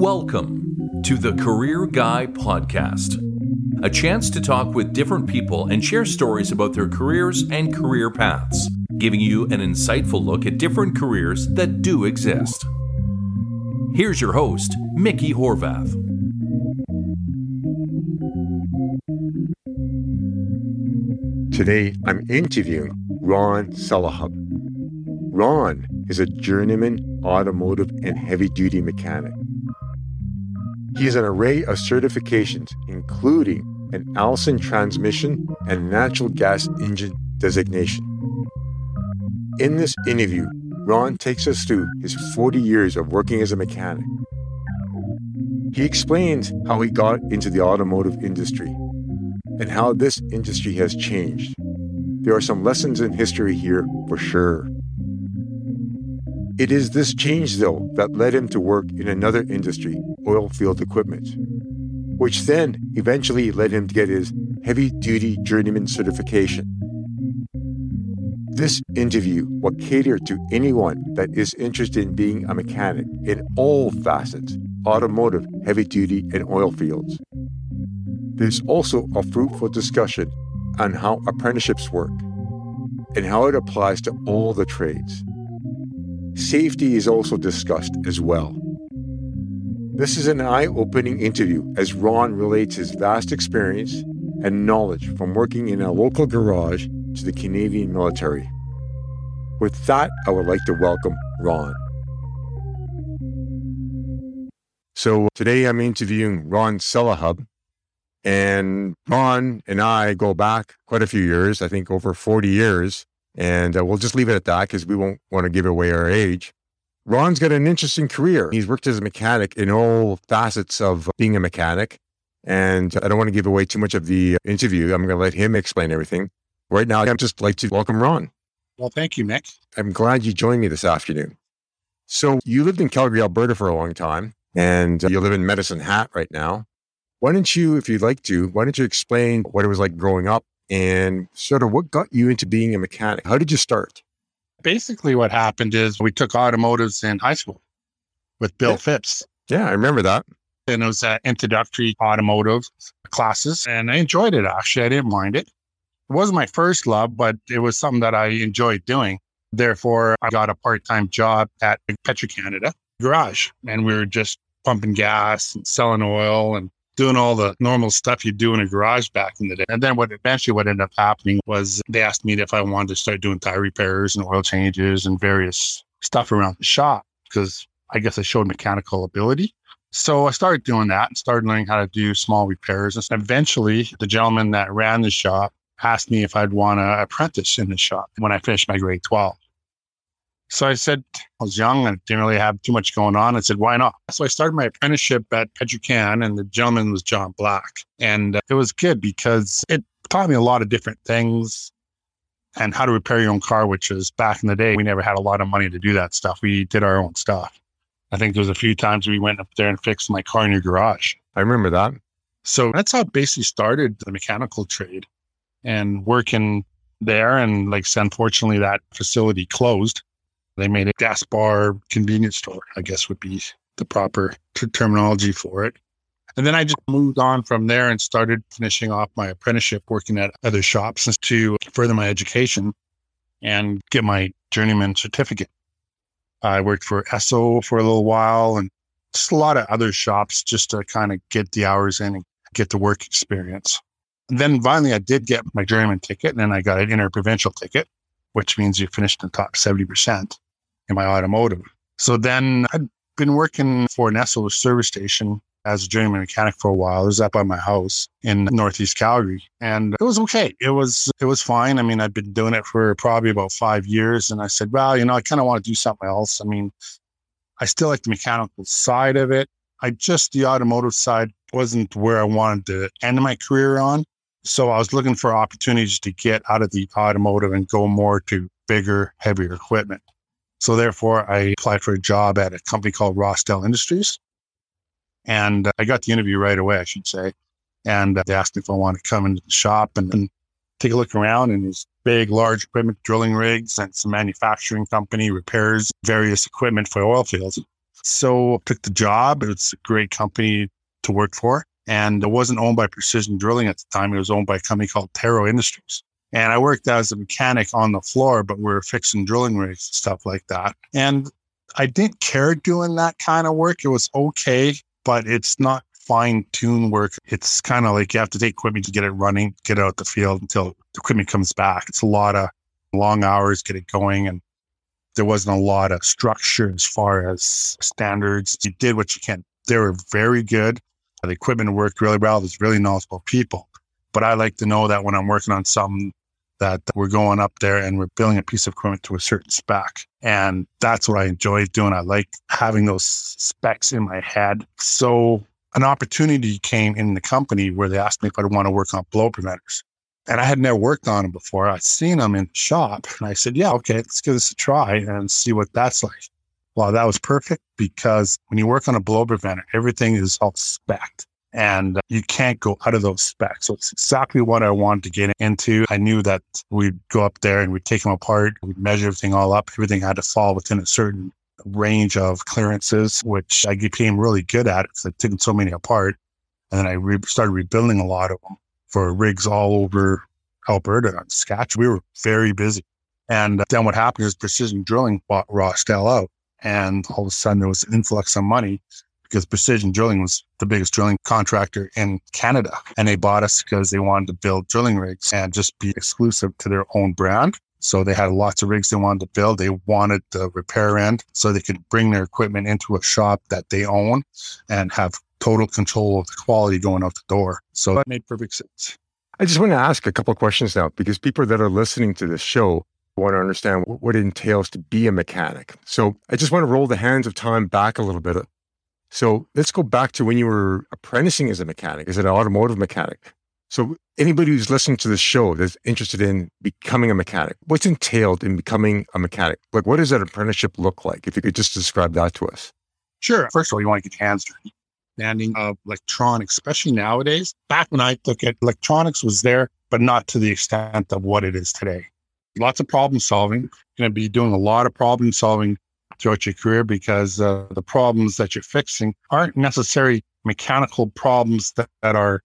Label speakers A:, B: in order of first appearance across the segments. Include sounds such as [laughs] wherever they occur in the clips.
A: Welcome to the Career Guy Podcast, a chance to talk with different people and share stories about their careers and career paths, giving you an insightful look at different careers that do exist. Here's your host, Mickey Horvath.
B: Today, I'm interviewing Ron Salahub. Ron is a journeyman automotive and heavy duty mechanic. He has an array of certifications, including an Allison transmission and natural gas engine designation. In this interview, Ron takes us through his 40 years of working as a mechanic. He explains how he got into the automotive industry and how this industry has changed. There are some lessons in history here for sure. It is this change, though, that led him to work in another industry, oil field equipment, which then eventually led him to get his heavy duty journeyman certification. This interview will cater to anyone that is interested in being a mechanic in all facets automotive, heavy duty, and oil fields. There's also a fruitful discussion on how apprenticeships work and how it applies to all the trades. Safety is also discussed as well. This is an eye opening interview as Ron relates his vast experience and knowledge from working in a local garage to the Canadian military. With that, I would like to welcome Ron. So today I'm interviewing Ron Salahub. And Ron and I go back quite a few years, I think over 40 years. And uh, we'll just leave it at that because we won't want to give away our age. Ron's got an interesting career. He's worked as a mechanic in all facets of being a mechanic. And uh, I don't want to give away too much of the uh, interview. I'm going to let him explain everything. Right now, I'd just like to welcome Ron.
C: Well, thank you, Mick.
B: I'm glad you joined me this afternoon. So, you lived in Calgary, Alberta for a long time, and uh, you live in Medicine Hat right now. Why don't you, if you'd like to, why don't you explain what it was like growing up and sort of what got you into being a mechanic? How did you start?
C: Basically, what happened is we took automotives in high school with Bill
B: Yeah.
C: Phipps.
B: Yeah, I remember that.
C: And it was uh, introductory automotive classes. And I enjoyed it, actually. I didn't mind it. It wasn't my first love, but it was something that I enjoyed doing. Therefore, I got a part time job at Petro-Canada garage. And we were just pumping gas and selling oil and doing all the normal stuff you do in a garage back in the day. And then what eventually what ended up happening was they asked me if I wanted to start doing tire repairs and oil changes and various stuff around the shop because I guess I showed mechanical ability. So I started doing that and started learning how to do small repairs. And eventually the gentleman that ran the shop asked me if I'd want to apprentice in the shop when I finished my grade 12. So I said, I was young and didn't really have too much going on. I said, why not? So I started my apprenticeship at Petro-Can and the gentleman was John Black. And uh, it was good because it taught me a lot of different things and how to repair your own car, which was back in the day, we never had a lot of money to do that stuff. We did our own stuff. I think there was a few times we went up there and fixed my car in your garage.
B: I remember that.
C: So that's how it basically started the mechanical trade and working there. And like, unfortunately, that facility closed. They made a gas bar convenience store, I guess would be the proper t- terminology for it. And then I just moved on from there and started finishing off my apprenticeship working at other shops to further my education and get my journeyman certificate. I worked for ESSO for a little while and just a lot of other shops just to kind of get the hours in and get the work experience. And then finally, I did get my journeyman ticket and then I got an interprovincial ticket, which means you finished in the top 70% in my automotive. So then I'd been working for an ESSO service station as a journeyman mechanic for a while. It was up by my house in Northeast Calgary. And it was okay. It was it was fine. I mean, I'd been doing it for probably about five years. And I said, well, you know, I kind of want to do something else. I mean, I still like the mechanical side of it. I just the automotive side wasn't where I wanted to end my career on. So I was looking for opportunities to get out of the automotive and go more to bigger, heavier equipment. So therefore, I applied for a job at a company called Rostel Industries. And uh, I got the interview right away, I should say. And uh, they asked me if I wanted to come into the shop and, and take a look around and these big, large equipment, drilling rigs and some manufacturing company repairs various equipment for oil fields. So I took the job. It's a great company to work for. And it wasn't owned by Precision Drilling at the time. It was owned by a company called Taro Industries. And I worked as a mechanic on the floor, but we were fixing drilling rigs and stuff like that. And I didn't care doing that kind of work. It was okay, but it's not fine tune work. It's kind of like you have to take equipment to get it running, get out the field until the equipment comes back. It's a lot of long hours, get it going. And there wasn't a lot of structure as far as standards. You did what you can. They were very good. The equipment worked really well. There's really knowledgeable people. But I like to know that when I'm working on something that we're going up there and we're building a piece of equipment to a certain spec. And that's what I enjoy doing. I like having those specs in my head. So an opportunity came in the company where they asked me if I'd want to work on blow preventers. And I had never worked on them before. I'd seen them in the shop. And I said, yeah, okay, let's give this a try and see what that's like. Well, that was perfect because when you work on a blow preventer, everything is all spec and you can't go out of those specs. So it's exactly what I wanted to get into. I knew that we'd go up there and we'd take them apart, we'd measure everything all up. Everything had to fall within a certain range of clearances, which I became really good at because I took so many apart. And then I re- started rebuilding a lot of them for rigs all over Alberta and Saskatchewan. We were very busy. And then what happened is Precision Drilling bought Rostel out. And all of a sudden there was an influx of money because Precision Drilling was the biggest drilling contractor in Canada. And they bought us because they wanted to build drilling rigs and just be exclusive to their own brand. So they had lots of rigs they wanted to build. They wanted the repair end so they could bring their equipment into a shop that they own and have total control of the quality going out the door. So that made perfect sense.
B: I just want to ask a couple questions now because people that are listening to this show want to understand what it entails to be a mechanic. So I just want to roll the hands of time back a little bit. So let's go back to when you were apprenticing as a mechanic, as an automotive mechanic. So anybody who's listening to this show that's interested in becoming a mechanic, what's entailed in becoming a mechanic? Like, what does that apprenticeship look like? If you could just describe that to us.
C: Sure. First of all, you want to get your hands dirty. Understanding of electronics, especially nowadays. Back when I took it, electronics was there, but not to the extent of what it is today. Lots of problem solving. You're going to be doing a lot of problem solving throughout your career because uh, the problems that you're fixing aren't necessarily mechanical problems that, that are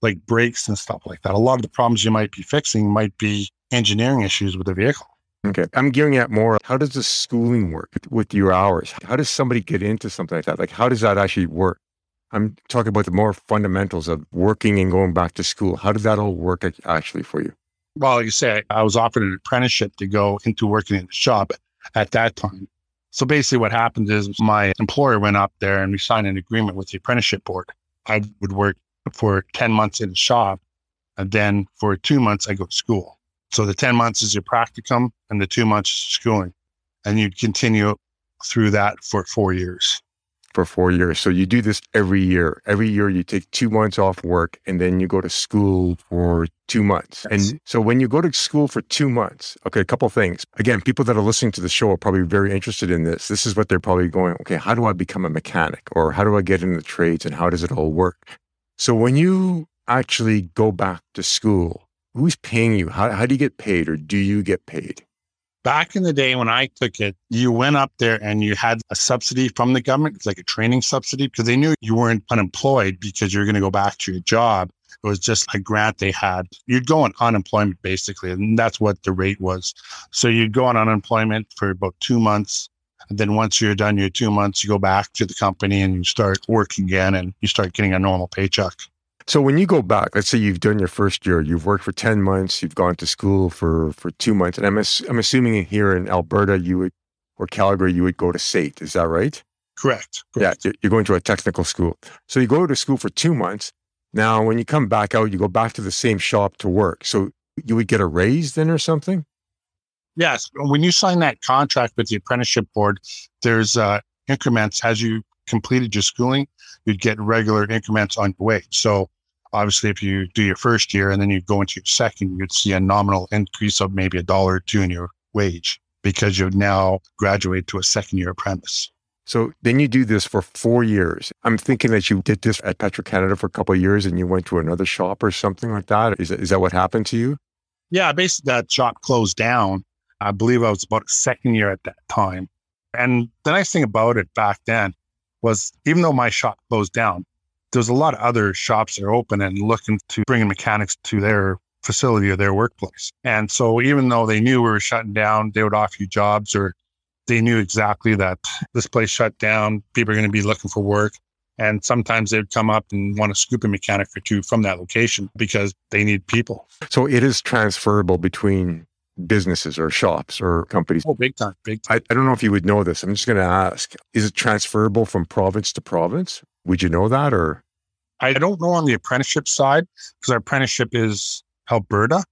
C: like brakes and stuff like that. A lot of the problems you might be fixing might be engineering issues with the vehicle.
B: Okay. I'm gearing at more. How does the schooling work with your hours? How does somebody get into something like that? Like, how does that actually work? I'm talking about the more fundamentals of working and going back to school. How did that all work actually for you?
C: Well, like you say, I was offered an apprenticeship to go into working in the shop at that time. So basically, what happened is my employer went up there and we signed an agreement with the apprenticeship board. I would work for 10 months in the shop. And then for two months, I go to school. So the 10 months is your practicum and the two months is schooling. And you'd continue through that for four years
B: for four years. So you do this every year. Every year you take two months off work and then you go to school for two months. Yes. And so when you go to school for two months, okay, a couple things. Again, people that are listening to the show are probably very interested in this. This is what they're probably going, okay, how do I become a mechanic or how do I get into the trades and how does it all work? So when you actually go back to school, who's paying you? How, how do you get paid or do you get paid?
C: Back in the day when I took it, you went up there and you had a subsidy from the government. It's like a training subsidy because they knew you weren't unemployed because you're going to go back to your job. It was just a grant they had. You'd go on unemployment basically, and that's what the rate was. So you'd go on unemployment for about two months. And then once you're done your two months, you go back to the company and you start working again and you start getting a normal paycheck.
B: So when you go back, let's say you've done your first year, you've worked for 10 months, you've gone to school for, for two months. And I'm, I'm assuming here in Alberta, you would, or Calgary, you would go to SAIT. Is that right?
C: Correct.
B: Correct. Yeah. You're going to a technical school. So you go to school for two months. Now, when you come back out, you go back to the same shop to work. So you would get a raise then or something?
C: Yes. When you sign that contract with the apprenticeship board, there's uh, increments as you completed your schooling, you'd get regular increments on your wage. So obviously, if you do your first year and then you go into your second, you'd see a nominal increase of maybe a dollar or two in your wage because you've now graduated to a second year apprentice.
B: So then you do this for four years. I'm thinking that you did this at Petro Canada for a couple of years and you went to another shop or something like that. Is, that, is that what happened to you?
C: Yeah, basically that shop closed down. I believe I was about a second year at that time. And the nice thing about it back then was even though my shop closed down, there's a lot of other shops that are open and looking to bring mechanics to their facility or their workplace. And so even though they knew we were shutting down, they would offer you jobs or they knew exactly that this place shut down, people are going to be looking for work. And sometimes they'd come up and want to scoop a mechanic or two from that location because they need people.
B: So it is transferable between businesses or shops or companies.
C: Oh, big time, big time.
B: I, I don't know if you would know this. I'm just going to ask is it transferable from province to province? Would you know that or?
C: I don't know on the apprenticeship side because our apprenticeship is Alberta.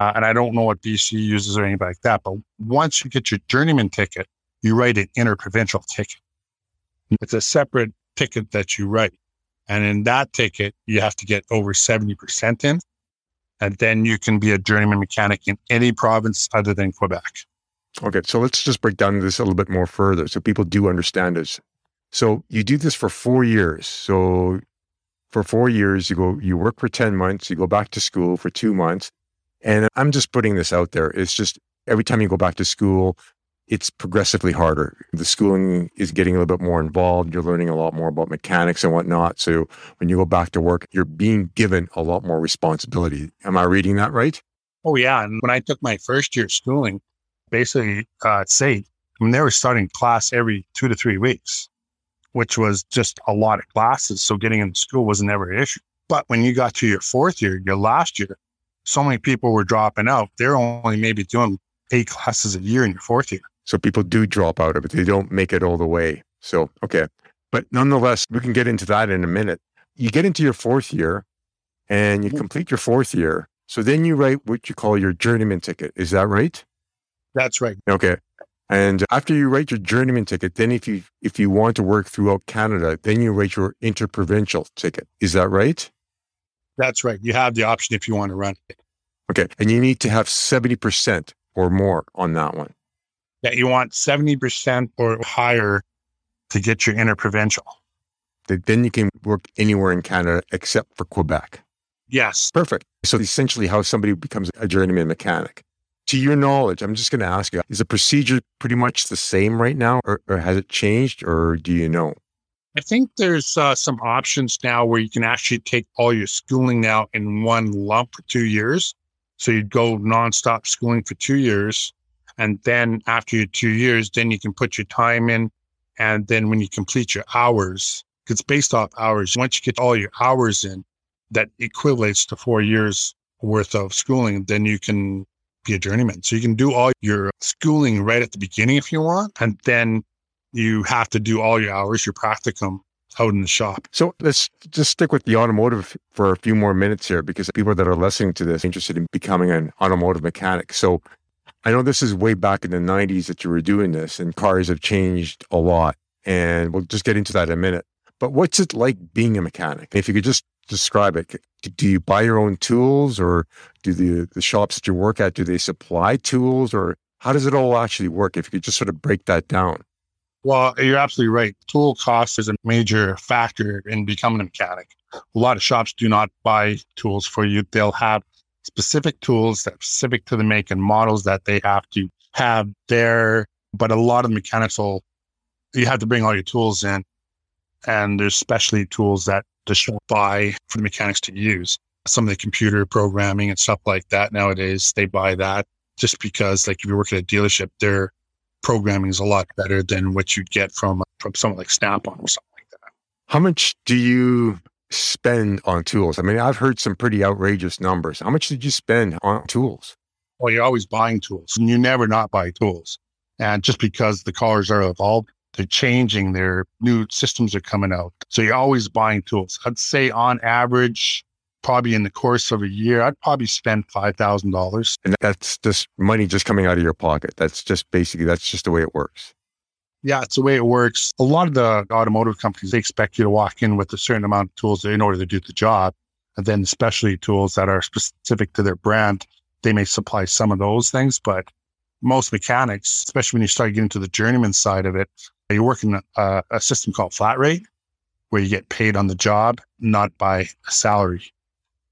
C: Uh, and I don't know what BC uses or anything like that. But once you get your journeyman ticket, you write an interprovincial ticket. It's a separate ticket that you write. And in that ticket, you have to get over 70% in. And then you can be a journeyman mechanic in any province other than Quebec.
B: Okay. So let's just break down this a little bit more further so people do understand this. So you do this for four years. So for four years, you go, you work for 10 months, you go back to school for two months. And I'm just putting this out there. It's just every time you go back to school, it's progressively harder. The schooling is getting a little bit more involved. You're learning a lot more about mechanics and whatnot. So when you go back to work, you're being given a lot more responsibility. Am I reading that right?
C: Oh, yeah. And when I took my first year of schooling, basically, uh, say, I mean, they were starting class every two to three weeks, which was just a lot of classes. So getting into school was never an issue. But when you got to your fourth year, your last year, so many people were dropping out. They're only maybe doing eight classes a year in your fourth year.
B: So people do drop out of it. They don't make it all the way. So, okay. But nonetheless, we can get into that in a minute. You get into your fourth year and you mm-hmm. complete your fourth year. So then you write what you call your journeyman ticket. Is that right?
C: That's right.
B: Okay. And after you write your journeyman ticket, then if you if you want to work throughout Canada, then you write your interprovincial ticket. Is that right?
C: That's right. You have the option if you want to run it.
B: Okay. And you need to have 70% or more on that one
C: that you want 70% or higher to get your interprovincial.
B: Then you can work anywhere in Canada except for Quebec.
C: Yes.
B: Perfect. So essentially how somebody becomes a journeyman mechanic. To your knowledge, I'm just going to ask you, is the procedure pretty much the same right now or, or has it changed or do you know?
C: I think there's uh, some options now where you can actually take all your schooling now in one lump for two years. So you'd go nonstop schooling for two years and then after your two years, then you can put your time in. And then when you complete your hours, it's based off hours. Once you get all your hours in, that equates to four years worth of schooling, then you can be a journeyman. So you can do all your schooling right at the beginning if you want. And then you have to do all your hours, your practicum out in the shop.
B: So let's just stick with the automotive for a few more minutes here because people that are listening to this interested in becoming an automotive mechanic. So I know this is way back in the 90s that you were doing this, and cars have changed a lot. And we'll just get into that in a minute. But what's it like being a mechanic? If you could just describe it, do you buy your own tools or do the, the shops that you work at, do they supply tools or how does it all actually work? If you could just sort of break that down.
C: Well, you're absolutely right. Tool cost is a major factor in becoming a mechanic. A lot of shops do not buy tools for you. They'll have specific tools that specific to the make and models that they have to have there. But a lot of mechanical, you have to bring all your tools in. And there's specialty tools that the shop buy for the mechanics to use. Some of the computer programming and stuff like that nowadays, they buy that just because, like, if you work at a dealership, their programming is a lot better than what you'd get from from someone like Snap-on or something like that.
B: How much do you spend on tools? I mean, I've heard some pretty outrageous numbers. How much did you spend on tools?
C: Well, you're always buying tools. and You never not buy tools. And just because the cars are evolved, they're changing, their new systems are coming out. So you're always buying tools. I'd say on average, probably in the course of a year, I'd probably spend $5,000.
B: And that's just money just coming out of your pocket. That's just basically, that's just the way it works.
C: Yeah, it's the way it works. A lot of the automotive companies, they expect you to walk in with a certain amount of tools in order to do the job. And then especially tools that are specific to their brand, they may supply some of those things. But most mechanics, especially when you start getting to the journeyman side of it, you're working a, a system called flat rate, where you get paid on the job, not by a salary.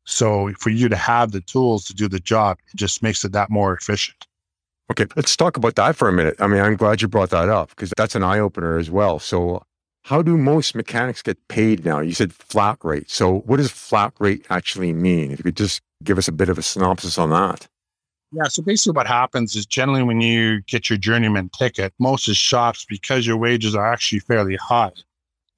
C: So for you to have the tools to do the job, it just makes it that more efficient.
B: Okay, let's talk about that for a minute. I mean, I'm glad you brought that up because that's an eye opener as well. So, how do most mechanics get paid now? You said flat rate. So, what does flat rate actually mean? If you could just give us a bit of a synopsis on that.
C: Yeah, so basically what happens is generally when you get your journeyman ticket, most of shops, because your wages are actually fairly high,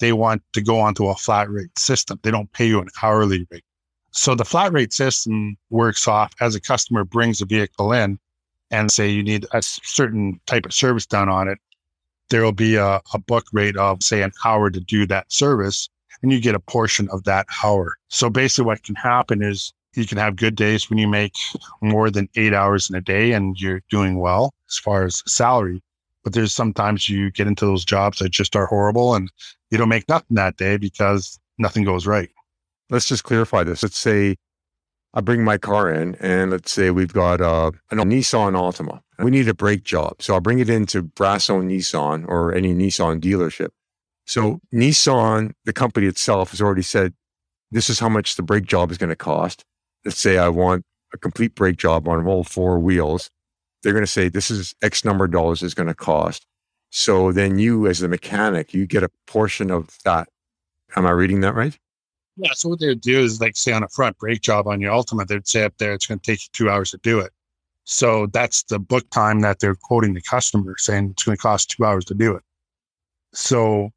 C: they want to go onto a flat rate system. They don't pay you an hourly rate. So the flat rate system works off as a customer brings a vehicle in and say you need a certain type of service done on it, there will be a, a book rate of, say, an hour to do that service, and you get a portion of that hour. So basically, what can happen is you can have good days when you make more than eight hours in a day and you're doing well as far as salary. But there's sometimes you get into those jobs that just are horrible and you don't make nothing that day because nothing goes right.
B: Let's just clarify this. Let's say I bring my car in and let's say we've got a, a Nissan Altima. We need a brake job. So I'll bring it into Brasso Nissan or any Nissan dealership. So Nissan, the company itself has already said, this is how much the brake job is going to cost. Let's say I want a complete brake job on all four wheels. They're going to say this is X number of dollars is going to cost. So then you as the mechanic, you get a portion of that. Am I reading that right?
C: Yeah. So what they would do is like say on a front brake job on your Altima, they'd say up there, it's going to take you two hours to do it. So that's the book time that they're quoting the customer saying it's going to cost two hours to do it. So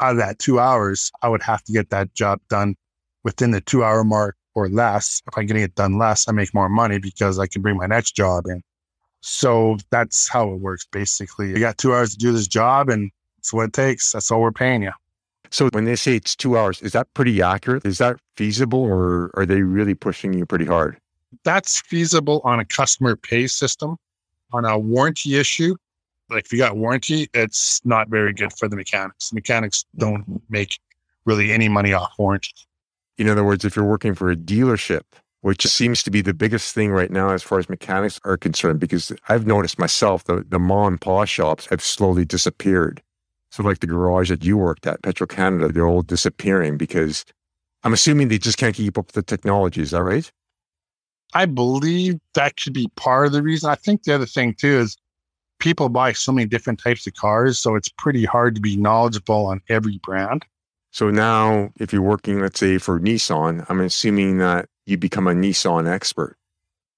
C: out of that two hours, I would have to get that job done within the two hour mark or less. If I'm getting it done less, I make more money because I can bring my next job in. So that's how it works basically. You got two hours to do this job and it's what it takes. That's all we're paying you.
B: So when they say it's two hours, is that pretty accurate? Is that feasible or are they really pushing you pretty hard?
C: That's feasible on a customer pay system. On a warranty issue, like if you got warranty, it's not very good for the mechanics. Mechanics don't mm-hmm. make really any money off warranty.
B: In other words, if you're working for a dealership, which seems to be the biggest thing right now as far as mechanics are concerned, because I've noticed myself the, the mom and pa shops have slowly disappeared. So like the garage that you worked at, Petro Canada, they're all disappearing because I'm assuming they just can't keep up with the technology. Is that right?
C: I believe that could be part of the reason. I think the other thing too is people buy so many different types of cars, so it's pretty hard to be knowledgeable on every brand.
B: So now, if you're working, let's say for Nissan, I'm assuming that you become a Nissan expert.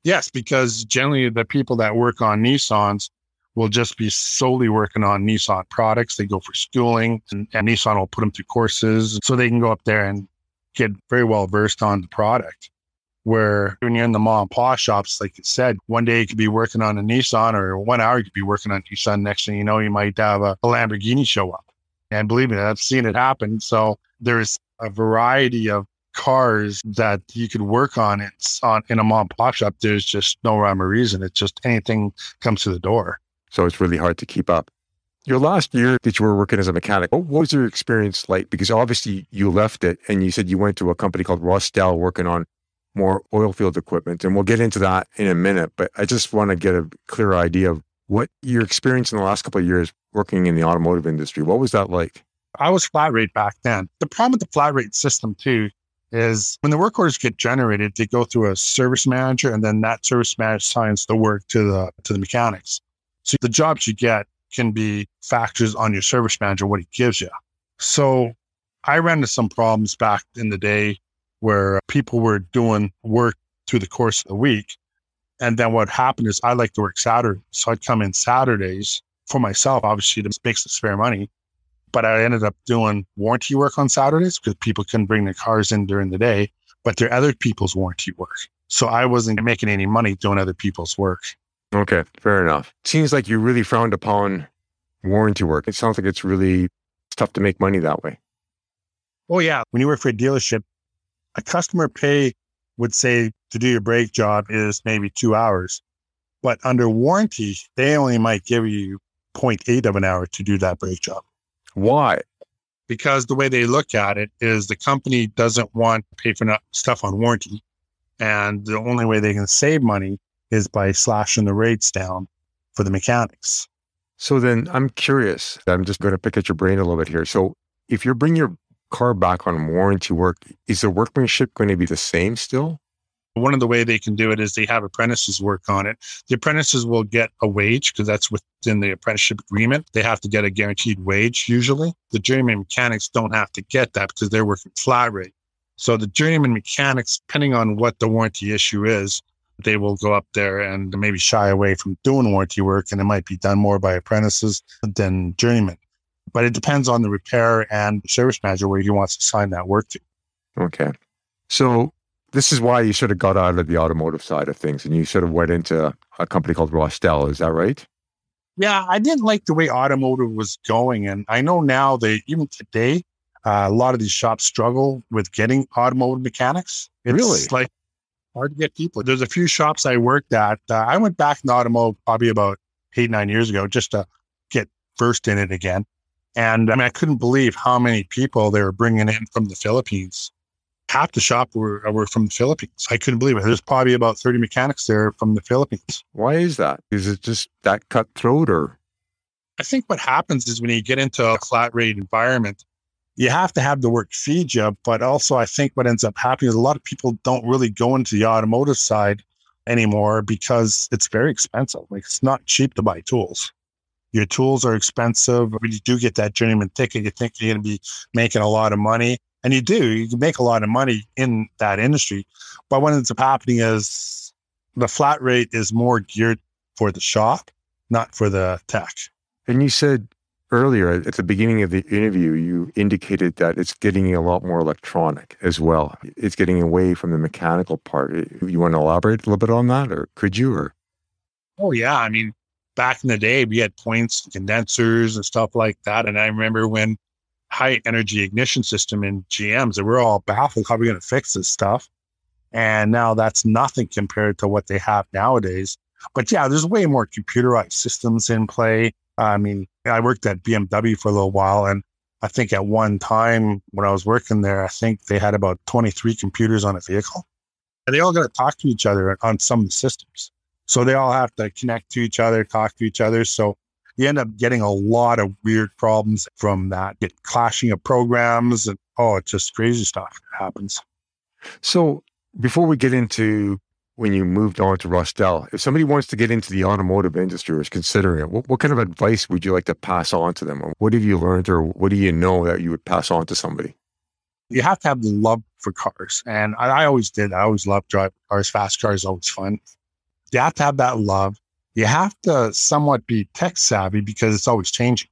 C: Yes, because generally the people that work on Nissans will just be solely working on Nissan products. They go for schooling and, and Nissan will put them through courses so they can go up there and get very well versed on the product. Where when you're in the mom and pop shops, like you said, one day you could be working on a Nissan or one hour you could be working on Nissan. Next thing you know, you might have a, a Lamborghini show up. And believe me, I've seen it happen. So there's a variety of cars that you could work on. It's on in a mom and pop shop. There's just no rhyme or reason. It's just anything comes to the door.
B: So it's really hard to keep up. Your last year that you were working as a mechanic, what was your experience like? Because obviously you left it and you said you went to a company called Rostel working on more oil field equipment. And we'll get into that in a minute. But I just want to get a clear idea of what your experience in the last couple of years working in the automotive industry. What was that like?
C: I was flat rate back then. The problem with the flat rate system too is when the work orders get generated, they go through a service manager and then that service manager assigns the work to the to the mechanics. So the jobs you get can be factors on your service manager, what he gives you. So I ran into some problems back in the day where people were doing work through the course of the week. And then what happened is I like to work Saturday. So I'd come in Saturdays for myself, obviously to make some spare money. But I ended up doing warranty work on Saturdays because people couldn't bring their cars in during the day, but they're other people's warranty work. So I wasn't making any money doing other people's work.
B: Okay, fair enough. Seems like you really frowned upon warranty work. It sounds like it's really tough to make money that way.
C: Oh yeah, when you work for a dealership, a customer pay would say to do your brake job is maybe two hours, but under warranty, they only might give you 0.8 of an hour to do that brake job.
B: Why?
C: Because the way they look at it is the company doesn't want to pay for stuff on warranty. And the only way they can save money is by slashing the rates down for the mechanics.
B: So then I'm curious. I'm just going to pick at your brain a little bit here. So if you're bringing your car back on warranty work, is the workmanship going to be the same still?
C: One of the way they can do it is they have apprentices work on it. The apprentices will get a wage because that's within the apprenticeship agreement. They have to get a guaranteed wage usually. The journeyman mechanics don't have to get that because they're working flat rate. So the journeyman mechanics, depending on what the warranty issue is, they will go up there and maybe shy away from doing warranty work and it might be done more by apprentices than journeymen. But it depends on the repair and service manager where he wants to sign that work to.
B: Okay. So this is why you sort of got out of the automotive side of things and you sort of went into a company called Rostel. Is that right?
C: Yeah, I didn't like the way automotive was going. And I know now that even today, uh, a lot of these shops struggle with getting automotive mechanics. It's
B: Really?
C: like hard to get people. There's a few shops I worked at. Uh, I went back in automotive probably about eight, nine years ago just to get versed in it again. And I mean, I couldn't believe how many people they were bringing in from the Philippines. Half the shop were, were from the Philippines. I couldn't believe it. There's probably about 30 mechanics there from the Philippines.
B: Why is that? Is it just that cutthroat or?
C: I think what happens is when you get into a flat rate environment, you have to have the work feed you. But also, I think what ends up happening is a lot of people don't really go into the automotive side anymore because it's very expensive. Like it's not cheap to buy tools. Your tools are expensive. When you do get that journeyman ticket, you think you're going to be making a lot of money. And you do, you can make a lot of money in that industry. But what ends up happening is the flat rate is more geared for the shop, not for the tech.
B: And you said earlier at the beginning of the interview, you indicated that it's getting a lot more electronic as well. It's getting away from the mechanical part. You want to elaborate a little bit on that, or could you? Or
C: Oh yeah, I mean, back in the day, we had points, condensers, and stuff like that. And I remember when high energy ignition system in GMs, and we're all baffled how are we're going to fix this stuff. And now that's nothing compared to what they have nowadays. But yeah, there's way more computerized systems in play. I mean, I worked at BMW for a little while, and I think at one time when I was working there, I think they had about 23 computers on a vehicle. And they all got to talk to each other on some of the systems. So they all have to connect to each other, talk to each other. So you end up getting a lot of weird problems from that, get clashing of programs. And oh, it's just crazy stuff that happens.
B: so, before we get into when you moved on to Rostel, if somebody wants to get into the automotive industry or is considering it, what, what kind of advice would you like to pass on to them? Or what have you learned, or what do you know that you would pass on to somebody?
C: You have to have the love for cars. And I, I always did. I always loved driving cars. Fast cars, always fun. You have to have that love. You have to somewhat be tech savvy because it's always changing.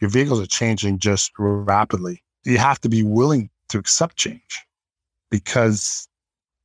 C: Your vehicles are changing just rapidly. You have to be willing to accept change because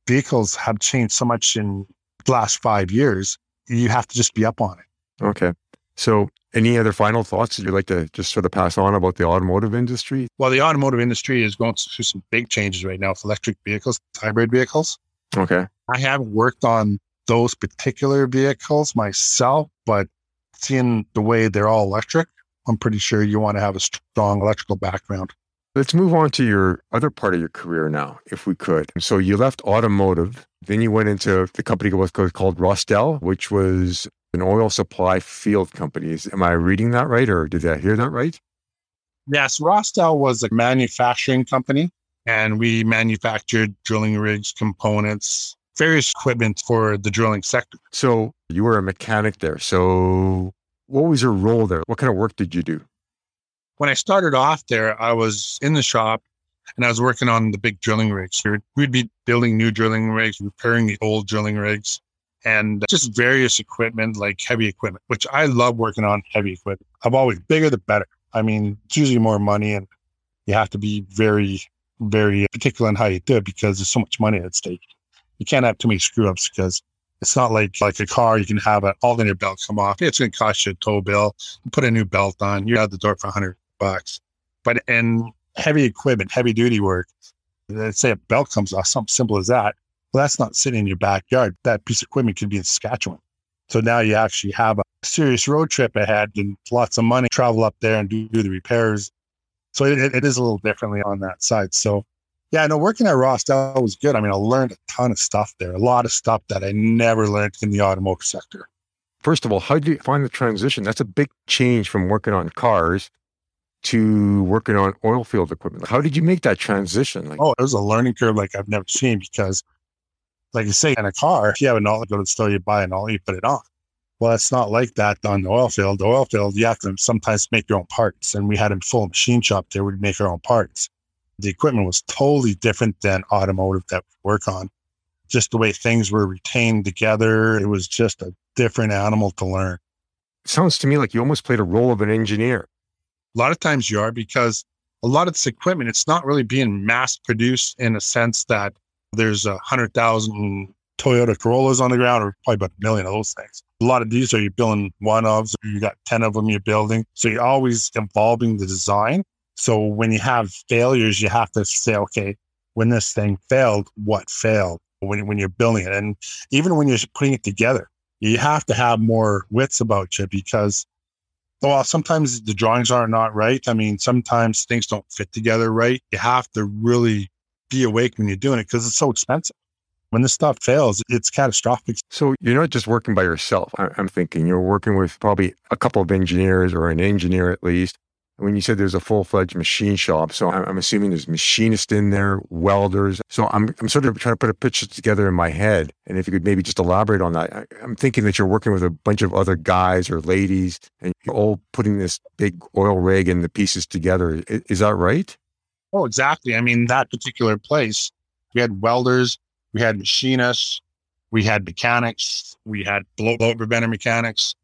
C: vehicles have changed so much in the last five years. You have to just be up on it.
B: Okay. So, any other final thoughts that you'd like to just sort of pass on about the automotive industry?
C: Well, the automotive industry is going through some big changes right now with electric vehicles, hybrid vehicles.
B: Okay.
C: I haven't worked on those particular vehicles myself, but seeing the way they're all electric, I'm pretty sure you want to have a strong electrical background.
B: Let's move on to your other part of your career now, if we could. So, you left automotive, then you went into the company called Rostel, which was an oil supply field company. Am I reading that right, or did I hear that right?
C: Yes, Rostel was a manufacturing company, and we manufactured drilling rigs, components, various equipment for the drilling sector.
B: So, you were a mechanic there. So, what was your role there? What kind of work did you do?
C: When I started off there, I was in the shop and I was working on the big drilling rigs. We'd- We'd be building new drilling rigs, repairing the old drilling rigs, and just various equipment like heavy equipment, which I love working on heavy equipment. I've always bigger the better. I mean, it's usually more money and you have to be very, very particular on how you do it because there's so much money at stake. You can't have too many screw ups because it's not like like a car. You can have an alternator belt come off. It's going to cost you a tow bill. Put a new belt on. You're out the door for a hundred bucks. But in heavy equipment, heavy duty work, let's say a belt comes off, something simple as that. Well, that's not sitting in your backyard. That piece of equipment could be in Saskatchewan. So now you actually have a serious road trip ahead and lots of money, travel up there and do, do the repairs. So it, it is a little differently on that side. So yeah, no, working at Rostel was good. I mean, I learned a ton of stuff there, a lot of stuff that I never learned in the automotive sector.
B: First of all, how did you find the transition? That's a big change from working on cars to working on oil field equipment. How did you make that transition? Like,
C: Oh, it was a learning curve like I've never seen because Like you say, in a car, if you have an oil, go to the store, you buy an oil, you put it on. Well, it's not like that on the oil field. The oil field, you have to sometimes make your own parts. And we had a full machine shop there. We'd make our own parts. The equipment was totally different than automotive that we work on. Just the way things were retained together. It was just a different animal to learn.
B: It sounds to me like you almost played a role of an engineer.
C: A lot of times you are because a lot of this equipment, it's not really being mass produced in a sense that there's a hundred thousand Toyota Corollas on the ground, or probably about a million of those things. A lot of these are you building one of, so you got 10 of them you're building. So you're always evolving the design. So when you have failures, you have to say, okay, when this thing failed, what failed when, when you're building it? And even when you're putting it together, you have to have more wits about you because well, sometimes the drawings are not right. I mean, sometimes things don't fit together right. You have to really be awake when you're doing it because it's so expensive. When this stuff fails, it's catastrophic.
B: So you're not just working by yourself. I'm thinking you're working with probably a couple of engineers or an engineer at least. When you said there's a full fledged machine shop, so I'm assuming there's machinists in there, welders. So I'm, I'm sort of trying to put a picture together in my head. And if you could maybe just elaborate on that, I, I'm thinking that you're working with a bunch of other guys or ladies and you're all putting this big oil rig and the pieces together. Is, is that right?
C: Oh, exactly. I mean, that particular place, we had welders, we had machinists, we had mechanics, we had blow, blow preventer mechanics,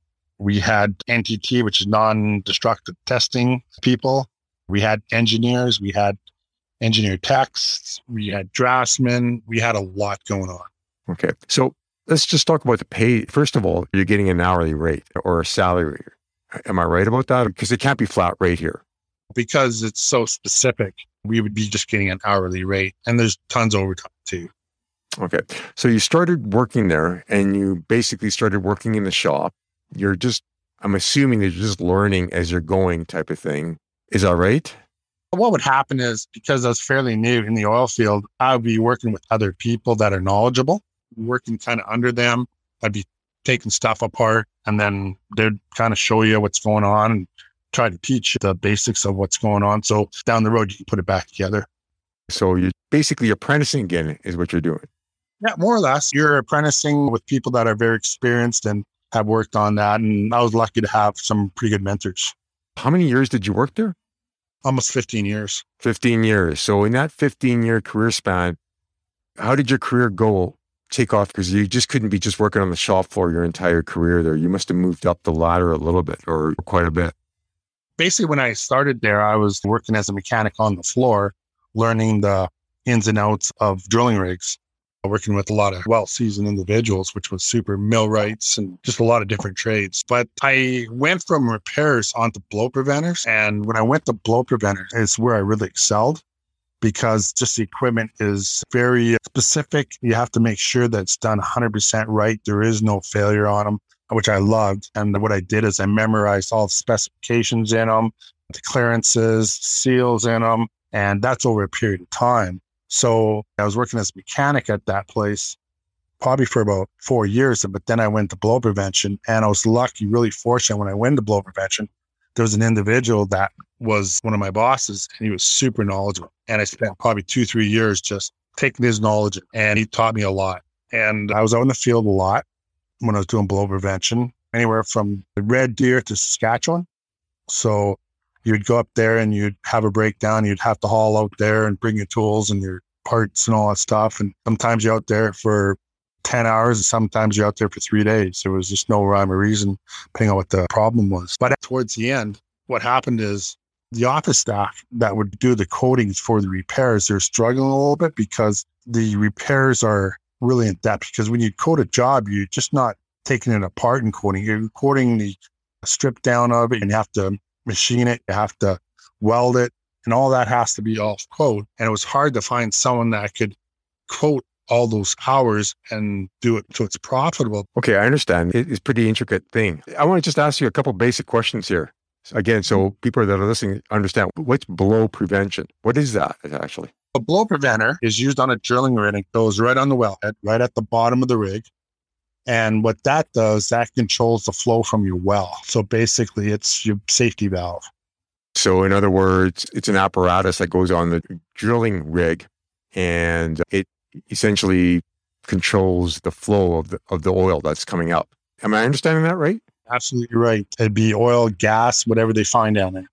C: we had NDT, which is non-destructive testing people. We had engineers, we had engineer techs, we had draftsmen, we had a lot going on.
B: Okay. So let's just talk about the pay. First of all, you're getting an hourly rate or a salary. Am I right about that? Because it can't be flat rate here.
C: Because it's so specific, we would be just getting an hourly rate. And there's tons of overtime too.
B: Okay. So you started working there and you basically started working in the shop you're just, I'm assuming that you're just learning as you're going type of thing. Is that right?
C: What would happen is because I was fairly new in the oil field, I would be working with other people that are knowledgeable, working kind of under them. I'd be taking stuff apart and then they'd kind of show you what's going on and try to teach you the basics of what's going on. So down the road, you can put it back together.
B: So you're basically apprenticing again, is what you're doing.
C: Yeah, more or less. You're apprenticing with people that are very experienced and have worked on that. And I was lucky to have some pretty good mentors.
B: How many years did you work there?
C: Almost 15 years.
B: 15 years. So in that 15 year career span, how did your career go take off? Because you just couldn't be just working on the shop floor your entire career there. You must have moved up the ladder a little bit or quite a bit.
C: Basically, when I started there, I was working as a mechanic on the floor, learning the ins and outs of drilling rigs working with a lot of well seasoned individuals, which was super millwrights and just a lot of different trades. But I went from repairs onto blow preventers. And when I went to blow preventers, it's where I really excelled because just the equipment is very specific. You have to make sure that it's done 100% right. There is no failure on them, which I loved. And what I did is I memorized all the specifications in them, the clearances, seals in them. And that's over a period of time. So I was working as a mechanic at that place probably for about four years. But then I went to blow prevention and I was lucky, really fortunate when I went to blow prevention. There was an individual that was one of my bosses and he was super knowledgeable. And I spent probably two, three years just taking his knowledge and he taught me a lot. And I was out in the field a lot when I was doing blow prevention, anywhere from Red Deer to Saskatchewan. So you'd go up there and you'd have a breakdown. You'd have to haul out there and bring your tools and your parts and all that stuff. And sometimes you're out there for 10 hours and sometimes you're out there for three days. There was just no rhyme or reason, depending on what the problem was. But towards the end, what happened is the office staff that would do the coatings for the repairs, they're struggling a little bit because the repairs are really in depth. Because when you coat a job, you're just not taking it apart and coating, you're coating the strip down of it and you have to machine it, you have to weld it, and all that has to be off code. And it was hard to find someone that could quote all those hours and do it so it's profitable.
B: Okay, I understand. It's a pretty intricate thing. I want to just ask you a couple basic questions here. Again, so mm-hmm. people that are listening understand what's blow prevention. What is that actually?
C: A blow preventer is used on a drilling rig. And it goes right on the wellhead, right at the bottom of the rig. And what that does, that controls the flow from your well. So basically, it's your safety valve.
B: So, in other words, it's an apparatus that goes on the drilling rig and it essentially controls the flow of the, of the oil that's coming up. Am I understanding that right?
C: Absolutely right. It'd be oil, gas, whatever they find down there.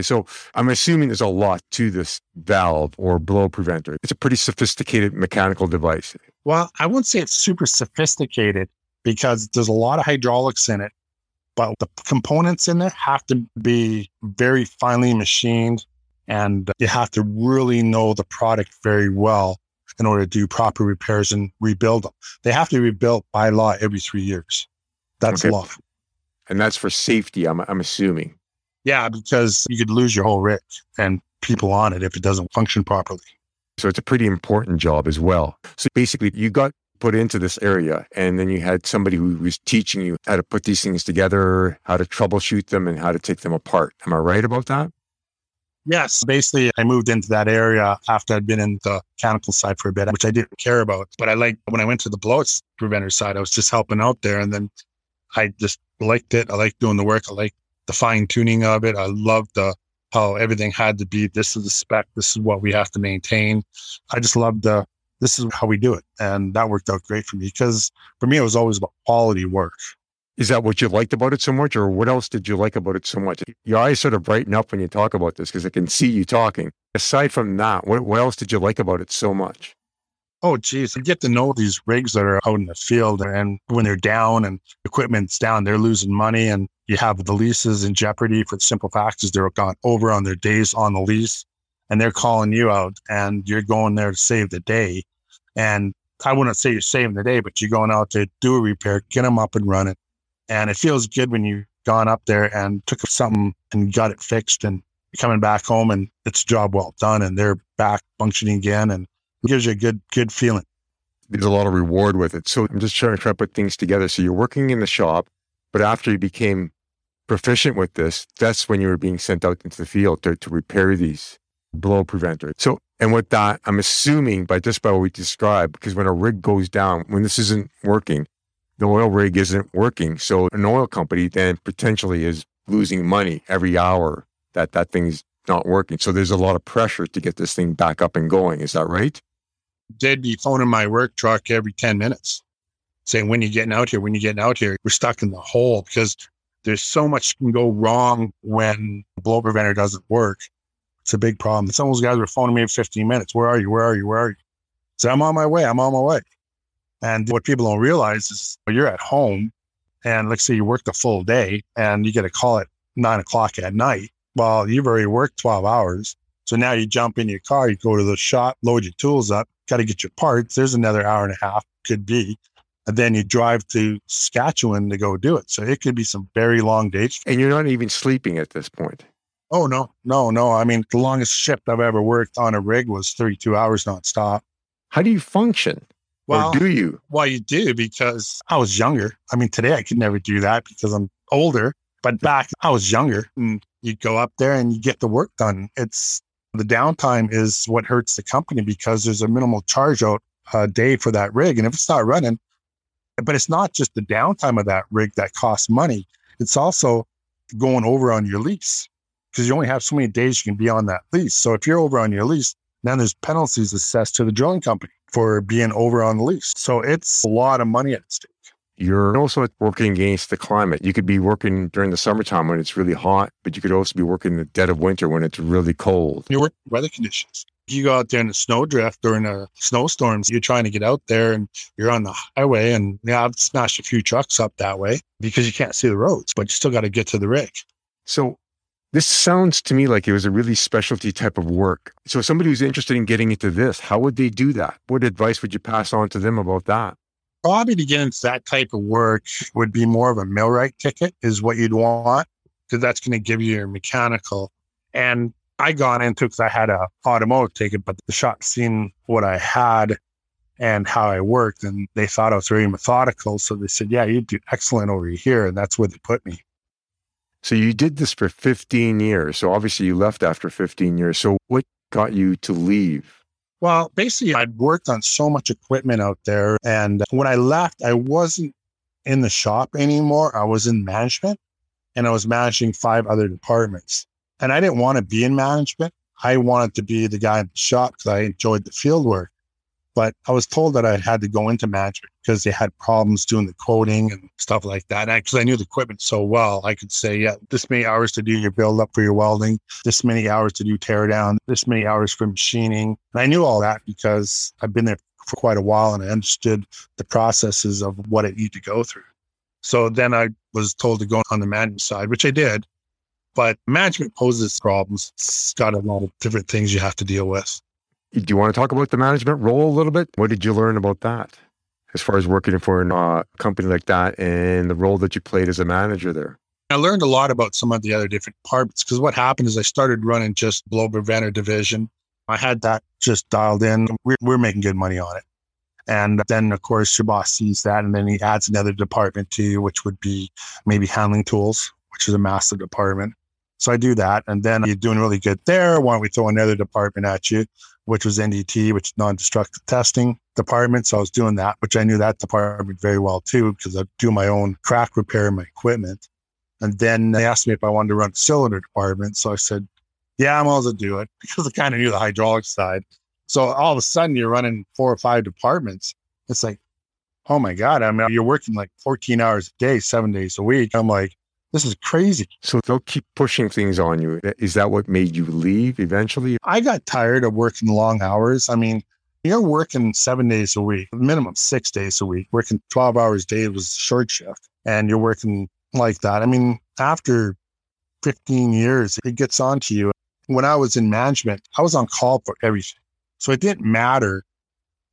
B: So I'm assuming there's a lot to this valve or blow preventer. It's a pretty sophisticated mechanical device.
C: Well, I wouldn't say it's super sophisticated because there's a lot of hydraulics in it, but the components in there have to be very finely machined and you have to really know the product very well in order to do proper repairs and rebuild them. They have to be rebuilt by law every three years. That's okay. law.
B: And that's for safety, I'm, I'm assuming.
C: Yeah, because you could lose your whole rig and people on it if it doesn't function properly.
B: So it's a pretty important job as well. So basically, you got put into this area and then you had somebody who was teaching you how to put these things together, how to troubleshoot them, and how to take them apart. Am I right about that?
C: Yes. Basically, I moved into that area after I'd been in the mechanical side for a bit, which I didn't care about. But I like when I went to the blowout preventer side, I was just helping out there. And then I just liked it. I liked doing the work. I liked the fine tuning of it. I loved the how everything had to be. This is the spec. This is what we have to maintain. I just loved the. This is how we do it, and that worked out great for me because for me it was always about quality work.
B: Is that what you liked about it so much, or what else did you like about it so much? Your eyes sort of brighten up when you talk about this because I can see you talking. Aside from that, what, what else did you like about it so much?
C: Oh, geez, you get to know these rigs that are out in the field and when they're down and equipment's down, they're losing money. And you have the leases in jeopardy for the simple fact is they're gone over on their days on the lease and they're calling you out and you're going there to save the day. And I wouldn't say you're saving the day, but you're going out to do a repair, get them up and running. And it feels good when you've gone up there and took something and got it fixed and coming back home and it's a job well done and they're back functioning again and gives you a good good feeling.
B: There's a lot of reward with it. So I'm just trying to try to put things together. So you're working in the shop, but after you became proficient with this, that's when you were being sent out into the field to, to repair these blow preventers. So and with that, I'm assuming by just by what we described, because when a rig goes down, when this isn't working, the oil rig isn't working. So an oil company then potentially is losing money every hour that that thing's not working. So there's a lot of pressure to get this thing back up and going. Is that right?
C: They'd be phoning my work truck every 10 minutes saying, when you getting out here? When you getting out here? We're stuck in the hole because there's so much can go wrong when the blow preventer doesn't work. It's a big problem. Some of those guys were phoning me every 15 minutes. Where are you? Where are you? Where are you? So I'm on my way. I'm on my way. And what people don't realize is you're at home and let's say you worked a full day and you get a call at nine o'clock at night. Well, you've already worked 12 hours. So now you jump in your car, you go to the shop, load your tools up, got to get your parts. There's another hour and a half, could be. And then you drive to Saskatchewan to go do it. So it could be some very long days.
B: And you're not even sleeping at this point.
C: Oh, no, no, no. I mean, the longest shift I've ever worked on a rig was 32 hours nonstop.
B: How do you function? Well, or do you?
C: Well, you do because I was younger. I mean, today I could never do that because I'm older. But back, I was younger and you go up there and you get the work done. It's the downtime is what hurts the company because there's a minimal charge out a day for that rig. And if it's not running, but it's not just the downtime of that rig that costs money. It's also going over on your lease because you only have so many days you can be on that lease. So if you're over on your lease, then there's penalties assessed to the drilling company for being over on the lease. So it's a lot of money at stake.
B: You're also working against the climate. You could be working during the summertime when it's really hot, but you could also be working in the dead of winter when it's really cold.
C: You work weather conditions. You go out there in a snowdrift during a snowstorms, you're trying to get out there and you're on the highway and yeah, I've smashed a few trucks up that way because you can't see the roads, but you still got to get to the rig.
B: So this sounds to me like it was a really specialty type of work. So somebody who's interested in getting into this, how would they do that? What advice would you pass on to them about that?
C: Probably to get into that type of work would be more of a millwright ticket is what you'd want because that's going to give you your mechanical. And I got into because I had a automotive ticket, but the shop seen what I had and how I worked, and they thought I was very methodical. So they said, "Yeah, you do excellent over here," and that's where they put me.
B: So you did this for 15 years. So obviously you left after 15 years. So what got you to leave?
C: Well, basically, I'd worked on so much equipment out there. And when I left, I wasn't in the shop anymore. I was in management and I was managing five other departments. And I didn't want to be in management. I wanted to be the guy in the shop because I enjoyed the field work. But I was told that I had to go into management because they had problems doing the quoting and stuff like that. Because I knew the equipment so well, I could say, yeah, this many hours to do your build up for your welding, this many hours to do tear down, this many hours for machining. And I knew all that because I've been there for quite a while and I understood the processes of what it needed to go through. So then I was told to go on the management side, which I did. But management poses problems. It's got a lot of different things you have to deal with.
B: Do you want to talk about the management role a little bit? What did you learn about that as far as working for a uh, company like that and the role that you played as a manager there?
C: I learned a lot about some of the other different departments because what happened is I started running just blow preventer division. I had that just dialed in. We're, we're making good money on it. And then, of course, your boss sees that and then he adds another department to you, which would be maybe handling tools, which is a massive department. So I do that. And then you're doing really good there. Why don't we throw another department at you? Which was NDT, which is non-destructive testing department. So I was doing that, which I knew that department very well too, because I do my own crack repair my equipment. And then they asked me if I wanted to run the cylinder department. So I said, yeah, I'm also do it [laughs] because I kind of knew the hydraulic side. So all of a sudden you're running four or five departments. It's like, oh my God. I mean, you're working like 14 hours a day, seven days a week. I'm like, this is crazy.
B: So they'll keep pushing things on you. Is that what made you leave eventually?
C: I got tired of working long hours. I mean, you're working seven days a week, minimum six days a week, working 12 hours a day was short shift. And you're working like that. I mean, after 15 years, it gets on to you. When I was in management, I was on call for everything. So it didn't matter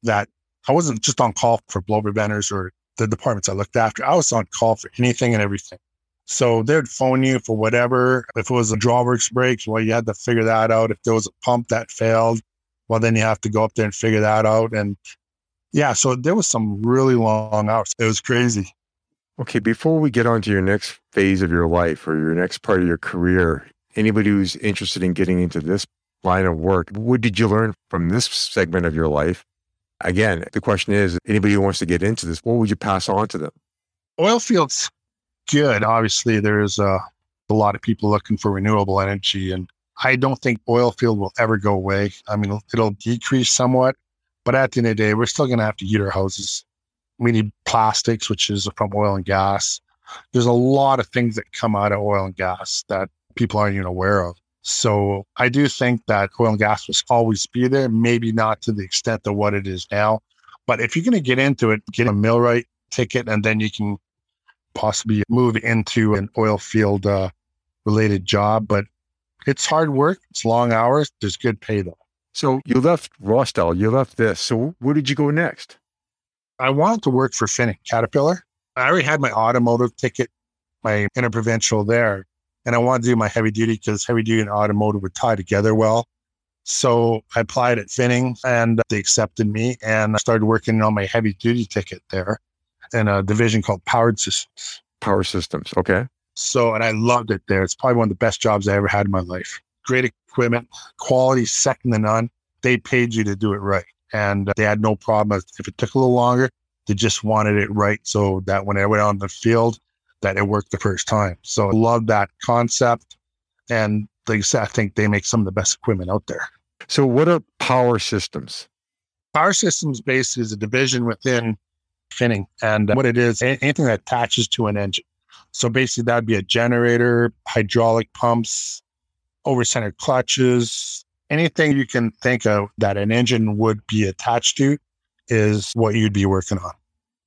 C: that I wasn't just on call for blow preventers or the departments I looked after. I was on call for anything and everything. So they'd phone you for whatever. If it was a drawworks break, well, you had to figure that out. If there was a pump that failed, well, then you have to go up there and figure that out. And yeah, so there was some really long hours. It was crazy.
B: Okay, before we get on to your next phase of your life or your next part of your career, anybody who's interested in getting into this line of work, what did you learn from this segment of your life? Again, the question is anybody who wants to get into this, what would you pass on to them?
C: Oil fields good. Obviously, there's a, a lot of people looking for renewable energy, and I don't think oil field will ever go away. I mean, it'll decrease somewhat, but at the end of the day, we're still going to have to heat our houses. We need plastics, which is from oil and gas. There's a lot of things that come out of oil and gas that people aren't even aware of. So I do think that oil and gas will always be there, maybe not to the extent of what it is now. But if you're going to get into it, get a millwright ticket, and then you can possibly move into an oil field uh, related job, but it's hard work. It's long hours. There's good pay though.
B: So you left Rostel, you left this. So where did you go next?
C: I wanted to work for Finning Caterpillar. I already had my automotive ticket, my interprovincial there, and I wanted to do my heavy duty because heavy duty and automotive would tie together well. So I applied at Finning and they accepted me and I started working on my heavy duty ticket there in a division called Powered Systems.
B: Power Systems. Okay.
C: So, and I loved it there. It's probably one of the best jobs I ever had in my life. Great equipment, quality second to none. They paid you to do it right. And uh, they had no problem if it took a little longer. They just wanted it right so that when I went on the field, that it worked the first time. So I love that concept. And like I said, I think they make some of the best equipment out there.
B: So what are power systems?
C: Power systems basically is a division within finning. And uh, what it is, anything that attaches to an engine. So basically, that'd be a generator, hydraulic pumps, over overcenter clutches, anything you can think of that an engine would be attached to is what you'd be working on.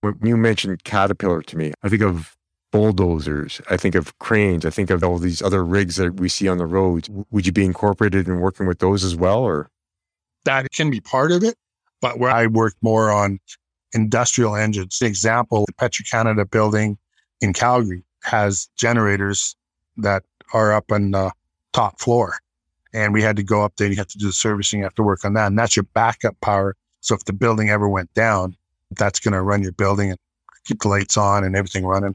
B: When you mentioned Caterpillar to me, I think of bulldozers, I think of cranes, I think of all these other rigs that we see on the roads. Would you be incorporated in working with those as well, or?
C: That can be part of it, but where I work more on industrial engines. example, the Petro-Canada building in Calgary has generators that are up on the top floor. And we had to go up there and you have to do the servicing, you have to work on that. And that's your backup power. So if the building ever went down, that's going to run your building and keep the lights on and everything running.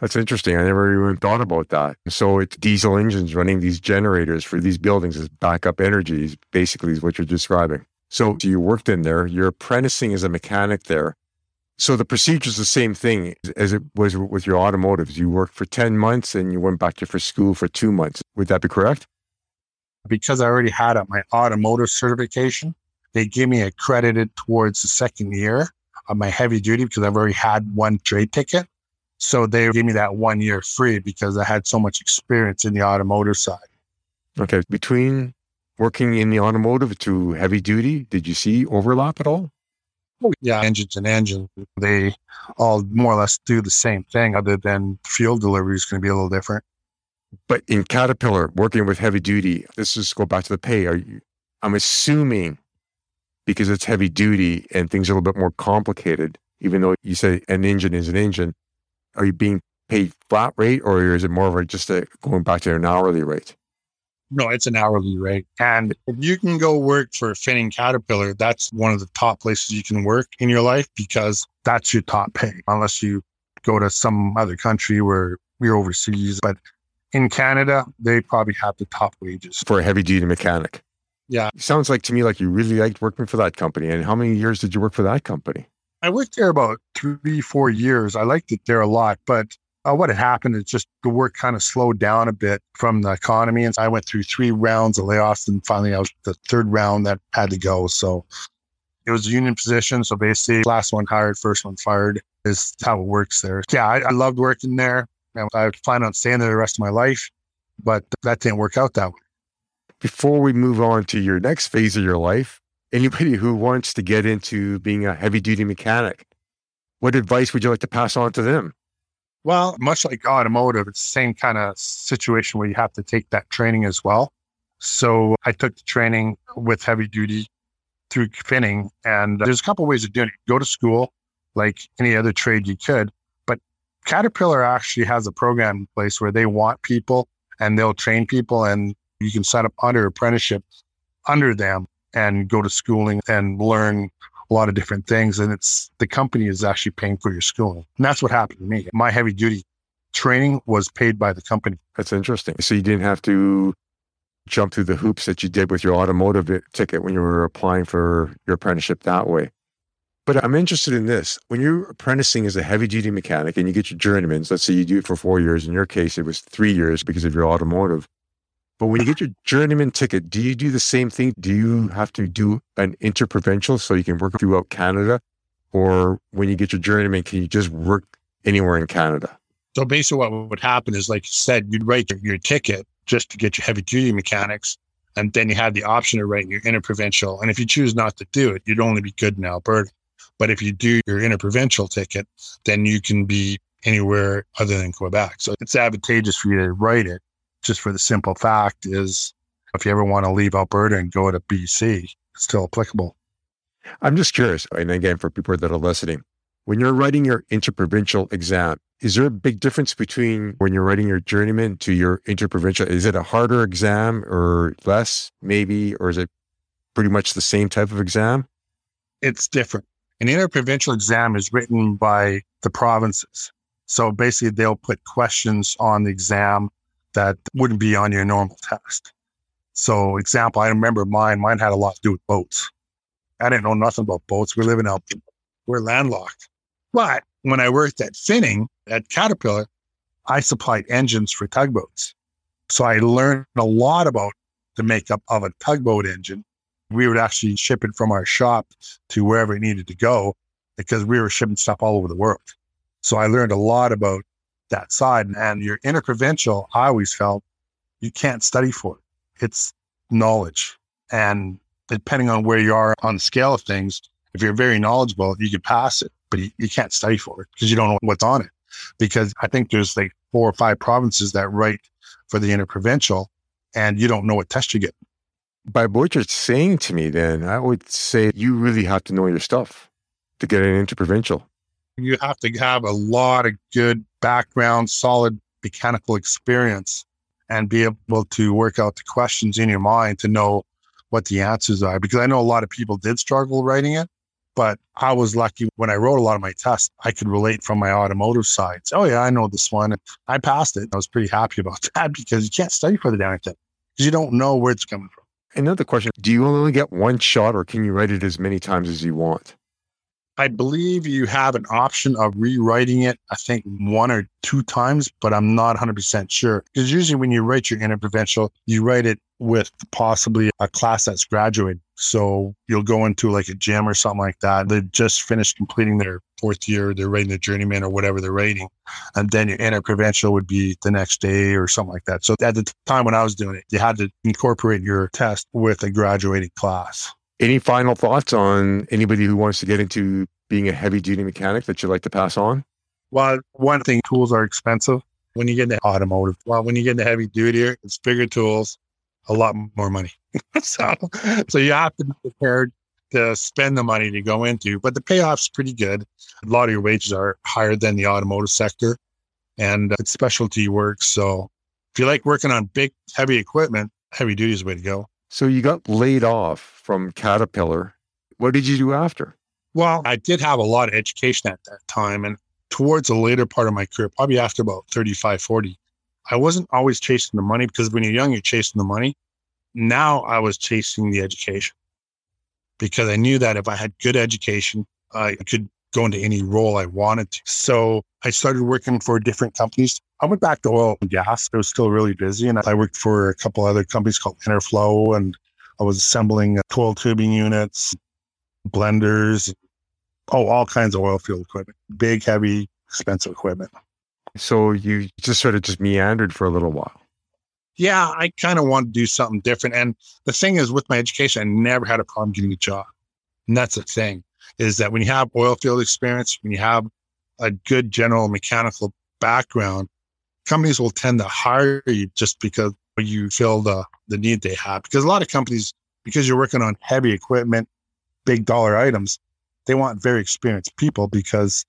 B: That's interesting. I never even thought about that. So it's diesel engines running these generators for these buildings as backup energy, basically, is what you're describing. So you worked in there, you're apprenticing as a mechanic there. So the procedure is the same thing as it was with your automotives. You worked for 10 months and you went back to for school for two months. Would that be correct?
C: Because I already had my automotive certification, they gave me accredited towards the second year of my heavy duty because I've already had one trade ticket. So they gave me that one year free because I had so much experience in the automotive side.
B: Okay. Between working in the automotive to heavy duty, did you see overlap at all?
C: Oh, yeah, engines and engines, they all more or less do the same thing, other than fuel delivery is going to be a little different.
B: But in Caterpillar, working with heavy duty, let's just go back to the pay. Are you, I'm assuming because it's heavy duty and things are a little bit more complicated, even though you say an engine is an engine, are you being paid flat rate or is it more of a just a going back to an hourly rate?
C: No, it's an hourly rate. And if you can go work for Finning Caterpillar, that's one of the top places you can work in your life because that's your top pay, unless you go to some other country where you're overseas. But in Canada, they probably have the top wages
B: for a heavy duty mechanic.
C: Yeah.
B: sounds like to me like you really liked working for that company. And how many years did you work for that company?
C: I worked there about three, four years. I liked it there a lot, but uh, what had happened is just the work kind of slowed down a bit from the economy. And I went through three rounds of layoffs and finally I was the third round that had to go. So it was a union position. So basically last one hired, first one fired is how it works there. Yeah, I, I loved working there. And I plan on staying there the rest of my life, but that didn't work out that way.
B: Before we move on to your next phase of your life, anybody who wants to get into being a heavy duty mechanic, what advice would you like to pass on to them?
C: Well, much like automotive, it's the same kind of situation where you have to take that training as well. So I took the training with heavy duty through finning, and there's a couple ways of doing it. Go to school, like any other trade you could, but Caterpillar actually has a program in place where they want people and they'll train people, and you can set up under apprenticeship under them and go to schooling and learn a lot of different things. And it's the company is actually paying for your schooling. And that's what happened to me. My heavy duty training was paid by the company.
B: That's interesting. So you didn't have to jump through the hoops that you did with your automotive ticket when you were applying for your apprenticeship that way. But I'm interested in this. When you're apprenticing as a heavy duty mechanic and you get your journeyman's, let's say you do it for four years. In your case, it was three years because of your automotive. But when you get your journeyman ticket, do you do the same thing? Do you have to do an interprovincial so you can work throughout Canada? Or when you get your journeyman, can you just work anywhere in Canada?
C: So basically, what would happen is, like you said, you'd write your, your ticket just to get your heavy duty mechanics. And then you had the option of writing your interprovincial. And if you choose not to do it, you'd only be good in Alberta. But if you do your interprovincial ticket, then you can be anywhere other than Quebec. So it's advantageous for you to write it just for the simple fact is if you ever want to leave Alberta and go to BC, it's still applicable.
B: I'm just curious, and again, for people that are listening, when you're writing your interprovincial exam, is there a big difference between when you're writing your journeyman to your interprovincial? Is it a harder exam or less, maybe, or is it pretty much the same type of exam?
C: It's different. An interprovincial exam is written by the provinces. So basically, they'll put questions on the exam that wouldn't be on your normal test. So, example, I remember mine. Mine had a lot to do with boats. I didn't know nothing about boats. We're living out, we're landlocked. But when I worked at Finning at Caterpillar, I supplied engines for tugboats. So I learned a lot about the makeup of a tugboat engine. We would actually ship it from our shop to wherever it needed to go because we were shipping stuff all over the world. So I learned a lot about that side. And your interprovincial, I always felt you can't study for it. It's knowledge. And depending on where you are on the scale of things, if you're very knowledgeable, you can pass it, but you, you can't study for it because you don't know what's on it. Because I think there's like four or five provinces that write for the interprovincial and you don't know what test you get.
B: By what you're saying to me, then I would say you really have to know your stuff to get an interprovincial.
C: You have to have a lot of good background, solid mechanical experience, and be able to work out the questions in your mind to know what the answers are. Because I know a lot of people did struggle writing it, but I was lucky when I wrote a lot of my tests, I could relate from my automotive side. So, oh, yeah, I know this one. I passed it. I was pretty happy about [laughs] that because you can't study for the damn thing because you don't know where it's coming from.
B: Another question Do you only get one shot or can you write it as many times as you want?
C: I believe you have an option of rewriting it, I think one or two times, but I'm not 100% sure. Because usually when you write your interprovincial, you write it with possibly a class that's graduated. So you'll go into like a gym or something like that. They just finished completing their fourth year. They're rating the journeyman or whatever they're rating. And then your interprovincial would be the next day or something like that. So at the time when I was doing it, you had to incorporate your test with a graduating class.
B: Any final thoughts on anybody who wants to get into being a heavy duty mechanic that you'd like to pass on?
C: Well, one thing, tools are expensive when you get into automotive. Well, when you get into heavy duty, it's bigger tools, a lot more money. [laughs] so, so you have to be prepared to spend the money to go into, but the payoff's pretty good. A lot of your wages are higher than the automotive sector and it's specialty work. So if you like working on big, heavy equipment, heavy duty is the way to go.
B: So you got laid off from Caterpillar. What did you do after?
C: Well, I did have a lot of education at that time. And towards the later part of my career, probably after about 35, 40, I wasn't always chasing the money because when you're young, you're chasing the money. Now I was chasing the education because I knew that if I had good education, I could go into any role I wanted to. So I started working for different companies. I went back to oil and gas. I was still really busy. And I worked for a couple other companies called Interflow and I was assembling coil tubing units, blenders, oh, all kinds of oil field equipment, big, heavy, expensive equipment.
B: So you just sort of just meandered for a little while.
C: Yeah, I kind of wanted to do something different. And the thing is, with my education, I never had a problem getting a job. And that's the thing is that when you have oil field experience, when you have a good general mechanical background, companies will tend to hire you just because you feel the, the need they have. Because a lot of companies, because you're working on heavy equipment, big dollar items, they want very experienced people because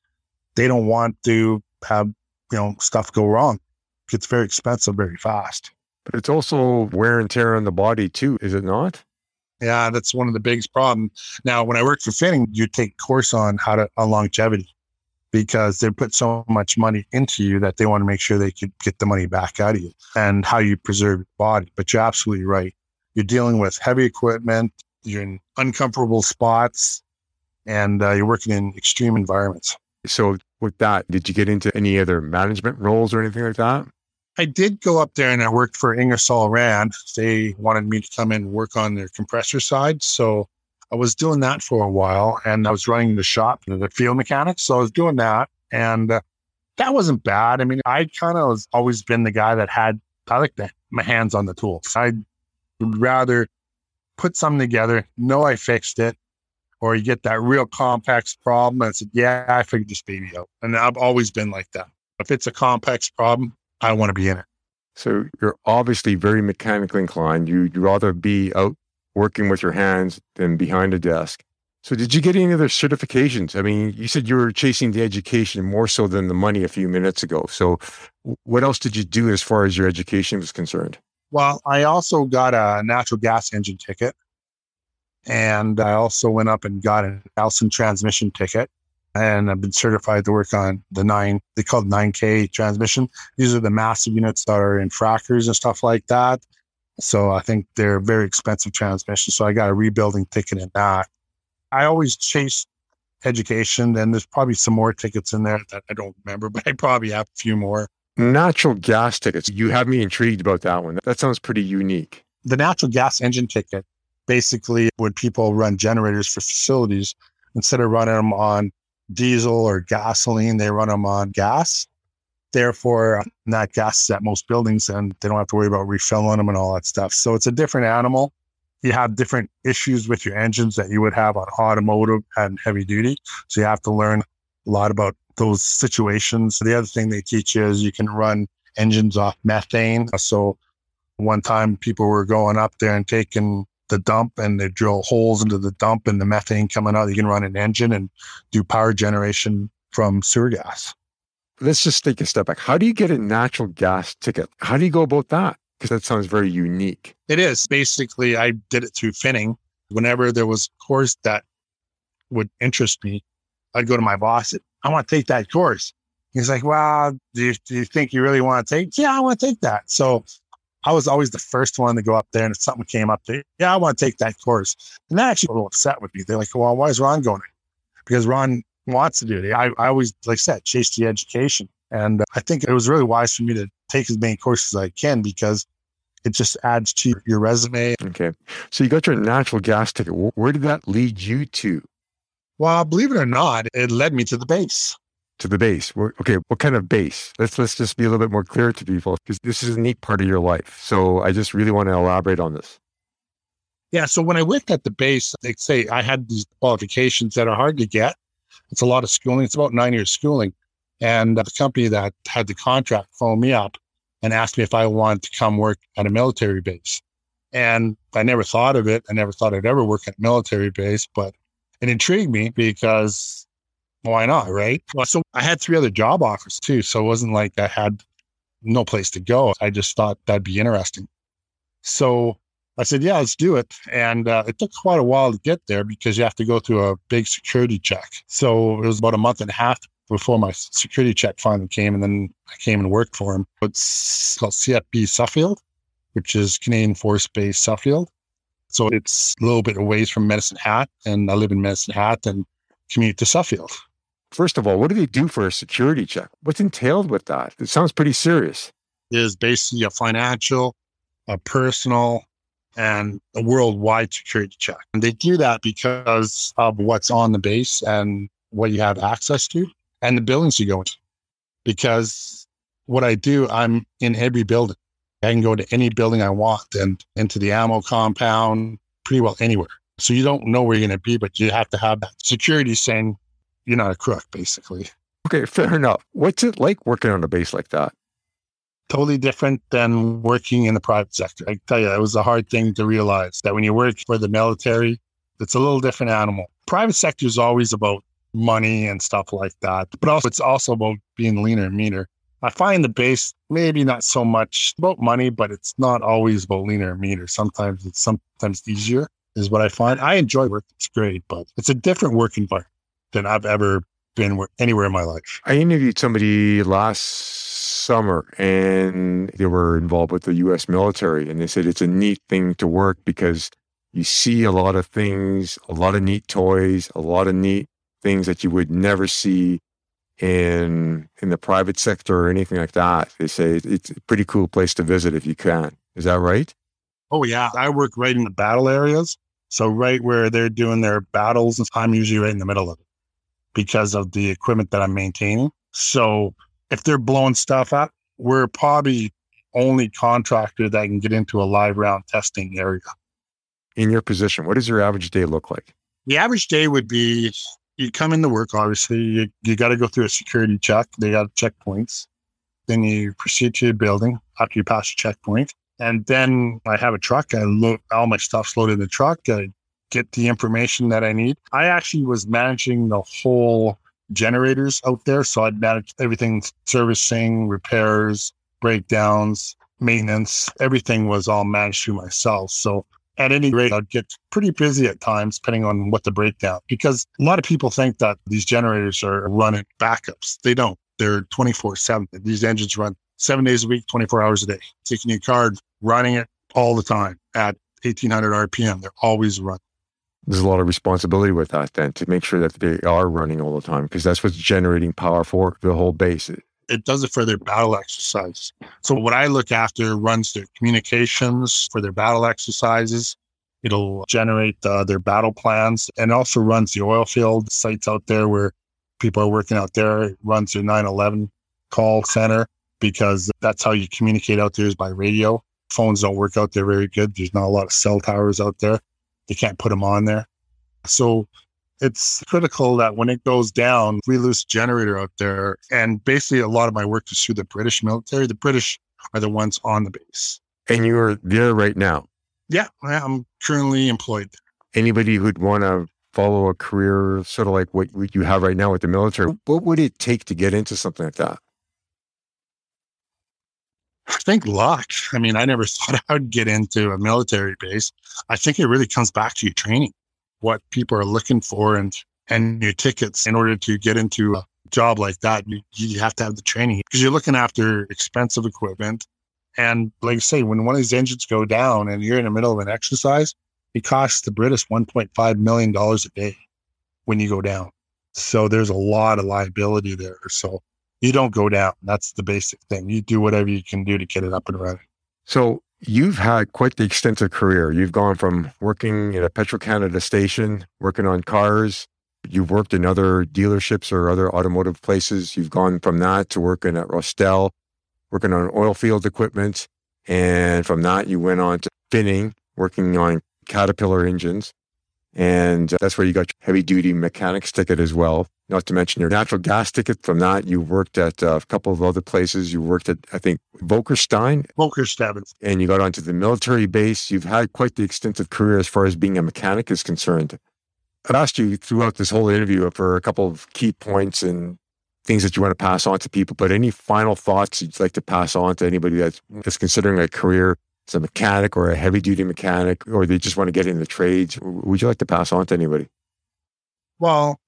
C: they don't want to have you know stuff go wrong. It gets very expensive very fast.
B: But it's also wear and tear on the body too, is it not?
C: Yeah, that's one of the biggest problems. Now, when I worked for Finning, you take course on how to on longevity because they put so much money into you that they want to make sure they could get the money back out of you and how you preserve your body. But you're absolutely right. You're dealing with heavy equipment, you're in uncomfortable spots, and uh, you're working in extreme environments.
B: So, with that, did you get into any other management roles or anything like that?
C: I did go up there and I worked for Ingersoll Rand. They wanted me to come in and work on their compressor side. So I was doing that for a while and I was running the shop, the field mechanics. So I was doing that and uh, that wasn't bad. I mean, I kind of was always been the guy that had, I like my hands on the tools. I would rather put something together, know I fixed it, or you get that real complex problem and said, yeah, I figured this baby out. And I've always been like that. If it's a complex problem, I want to be in it.
B: So you're obviously very mechanically inclined. You'd rather be out working with your hands than behind a desk. So did you get any other certifications? I mean, you said you were chasing the education more so than the money a few minutes ago. So what else did you do as far as your education was concerned?
C: Well, I also got a natural gas engine ticket. And I also went up and got an Allison transmission ticket and I've been certified to work on the nine, they call it 9K transmission. These are the massive units that are in frackers and stuff like that. So I think they're very expensive transmissions. So I got a rebuilding ticket in that. I always chase education. and there's probably some more tickets in there that I don't remember, [laughs] but I probably have a few more.
B: Natural gas tickets. You have me intrigued about that one. That sounds pretty unique.
C: The natural gas engine ticket, basically, when people run generators for facilities, instead of running them on diesel or gasoline, they run them on gas. Therefore, uh, that gas is at most buildings and they don't have to worry about refilling them and all that stuff. So it's a different animal. You have different issues with your engines that you would have on automotive and heavy duty. So you have to learn a lot about those situations. The other thing they teach you is you can run engines off methane. So one time people were going up there and taking the dump and they drill holes into the dump and the methane coming out. You can run an engine and do power generation from sewer gas.
B: Let's just take a step back. How do you get a natural gas ticket? How do you go about that? Because that sounds very unique.
C: It is. Basically, I did it through Finning. Whenever there was a course that would interest me, I'd go to my boss. I want to take that course. He's like, well, do you, do you think you really want to take? Yeah, I want to take that. So I was always the first one to go up there. And if something came up, to, yeah, I want to take that course. And that actually a little upset with me. They're like, well, why is Ron going? Because Ron wants to do it. I, I always, like I said, chase the education. And uh, I think it was really wise for me to take as many courses as I can because it just adds to your resume.
B: Okay. So you got your natural gas ticket. Where did that lead you to?
C: Well, believe it or not, it led me to the base.
B: To the base. Okay, what kind of base? Let's let's just be a little bit more clear to people because this is a neat part of your life. So I just really want to elaborate on this.
C: Yeah. So when I worked at the base, they say I had these qualifications that are hard to get. It's a lot of schooling. It's about nine years schooling. And the company that had the contract phoned me up and asked me if I wanted to come work at a military base. And I never thought of it. I never thought I'd ever work at a military base, but it intrigued me because why not? Right. Well, so I had three other job offers too. So it wasn't like I had no place to go. I just thought that'd be interesting. So I said, yeah, let's do it. And uh, it took quite a while to get there because you have to go through a big security check. So it was about a month and a half before my security check finally came. And then I came and worked for him. It's called CFB Suffield, which is Canadian Force Base Suffield. So it's a little bit away from Medicine Hat. And I live in Medicine Hat and commute to Suffield.
B: First of all, what do they do for a security check? What's entailed with that? It sounds pretty serious.
C: It is basically a financial, a personal, and a worldwide security check. And they do that because of what's on the base and what you have access to and the buildings you go into. Because what I do, I'm in every building. I can go to any building I want and into the ammo compound, pretty well anywhere. So you don't know where you're going to be, but you have to have that security saying you're not a crook, basically.
B: Okay, fair enough. What's it like working on a base like that?
C: Totally different than working in the private sector. I tell you, it was a hard thing to realize that when you work for the military, it's a little different animal. Private sector is always about money and stuff like that. But also, it's also about being leaner and meaner. I find the base maybe not so much about money, but it's not always about leaner and meaner. Sometimes it's sometimes easier, is what I find. I enjoy work; it's great, but it's a different work environment than I've ever been anywhere in my life.
B: I interviewed somebody last summer and they were involved with the US military and they said it's a neat thing to work because you see a lot of things, a lot of neat toys, a lot of neat things that you would never see in in the private sector or anything like that. They say it's a pretty cool place to visit if you can. Is that right?
C: Oh yeah, I work right in the battle areas. So right where they're doing their battles, I'm usually right in the middle of it because of the equipment that I'm maintaining. So if they're blowing stuff up, we're probably only contractor that can get into a live round testing area.
B: In your position, what does your average day look like?
C: The average day would be you come into work, obviously, you, you got to go through a security check. They got checkpoints. Then you proceed to your building after you pass your checkpoint. And then I have a truck. I load all my stuff's loaded in the truck. I get the information that I need. I actually was managing the whole generators out there. So I'd manage everything servicing, repairs, breakdowns, maintenance. Everything was all managed through myself. So at any rate, I'd get pretty busy at times, depending on what the breakdown, because a lot of people think that these generators are running backups. They don't. They're 24 7. These engines run seven days a week, 24 hours a day. Taking your card, running it all the time at 1800 RPM. They're always running.
B: There's a lot of responsibility with that then to make sure that they are running all the time because that's what's generating power for the whole base
C: it does it for their battle exercise. So what I look after runs their communications for their battle exercises. It'll generate uh, their battle plans and also runs the oil field sites out there where people are working out there. It runs their 911 call center because that's how you communicate out there is by radio. Phones don't work out there very good. There's not a lot of cell towers out there. They can't put them on there. So it's critical that when it goes down, we lose generator out there. And basically, a lot of my work is through the British military. The British are the ones on the base.
B: And you're there right now?
C: Yeah, I'm currently employed
B: there. Anybody who'd want to follow a career sort of like what you have right now with the military, what would it take to get into something like that?
C: I think luck. I mean, I never [laughs] thought I would get into a military base. I think it really comes back to your training what people are looking for and and your tickets in order to get into a job like that you, you have to have the training because you're looking after expensive equipment and like I say when one of these engines go down and you're in the middle of an exercise it costs the british 1.5 million dollars a day when you go down so there's a lot of liability there so you don't go down that's the basic thing you do whatever you can do to get it up and running
B: so You've had quite the extensive career. You've gone from working in a Petro Canada station, working on cars. You've worked in other dealerships or other automotive places. You've gone from that to working at Rostel, working on oil field equipment. And from that, you went on to Finning, working on Caterpillar engines. And uh, that's where you got your heavy duty mechanics ticket as well. Not to mention your natural gas ticket. From that, you worked at uh, a couple of other places. You worked at, I think, Volkerstein.
C: Volkerstein.
B: And you got onto the military base. You've had quite the extensive career as far as being a mechanic is concerned. I've asked you throughout this whole interview for a couple of key points and things that you want to pass on to people, but any final thoughts you'd like to pass on to anybody that's, that's considering a career as a mechanic or a heavy duty mechanic, or they just want to get in the trades? Would you like to pass on to anybody?
C: Well,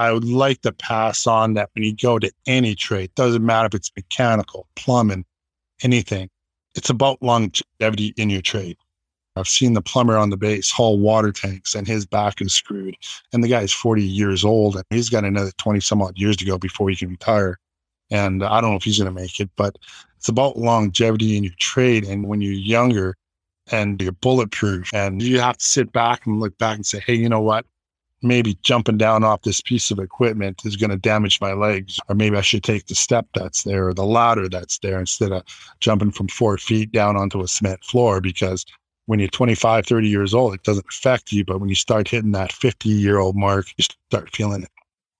C: I would like to pass on that when you go to any trade, doesn't matter if it's mechanical, plumbing, anything, it's about longevity in your trade. I've seen the plumber on the base haul water tanks and his back is screwed. And the guy's 40 years old and he's got another 20 some odd years to go before he can retire. And I don't know if he's going to make it, but it's about longevity in your trade. And when you're younger and you're bulletproof and you have to sit back and look back and say, hey, you know what? Maybe jumping down off this piece of equipment is going to damage my legs. Or maybe I should take the step that's there or the ladder that's there instead of jumping from four feet down onto a cement floor because when you're 25, 30 years old, it doesn't affect you. But when you start hitting that 50 year old mark, you start feeling it.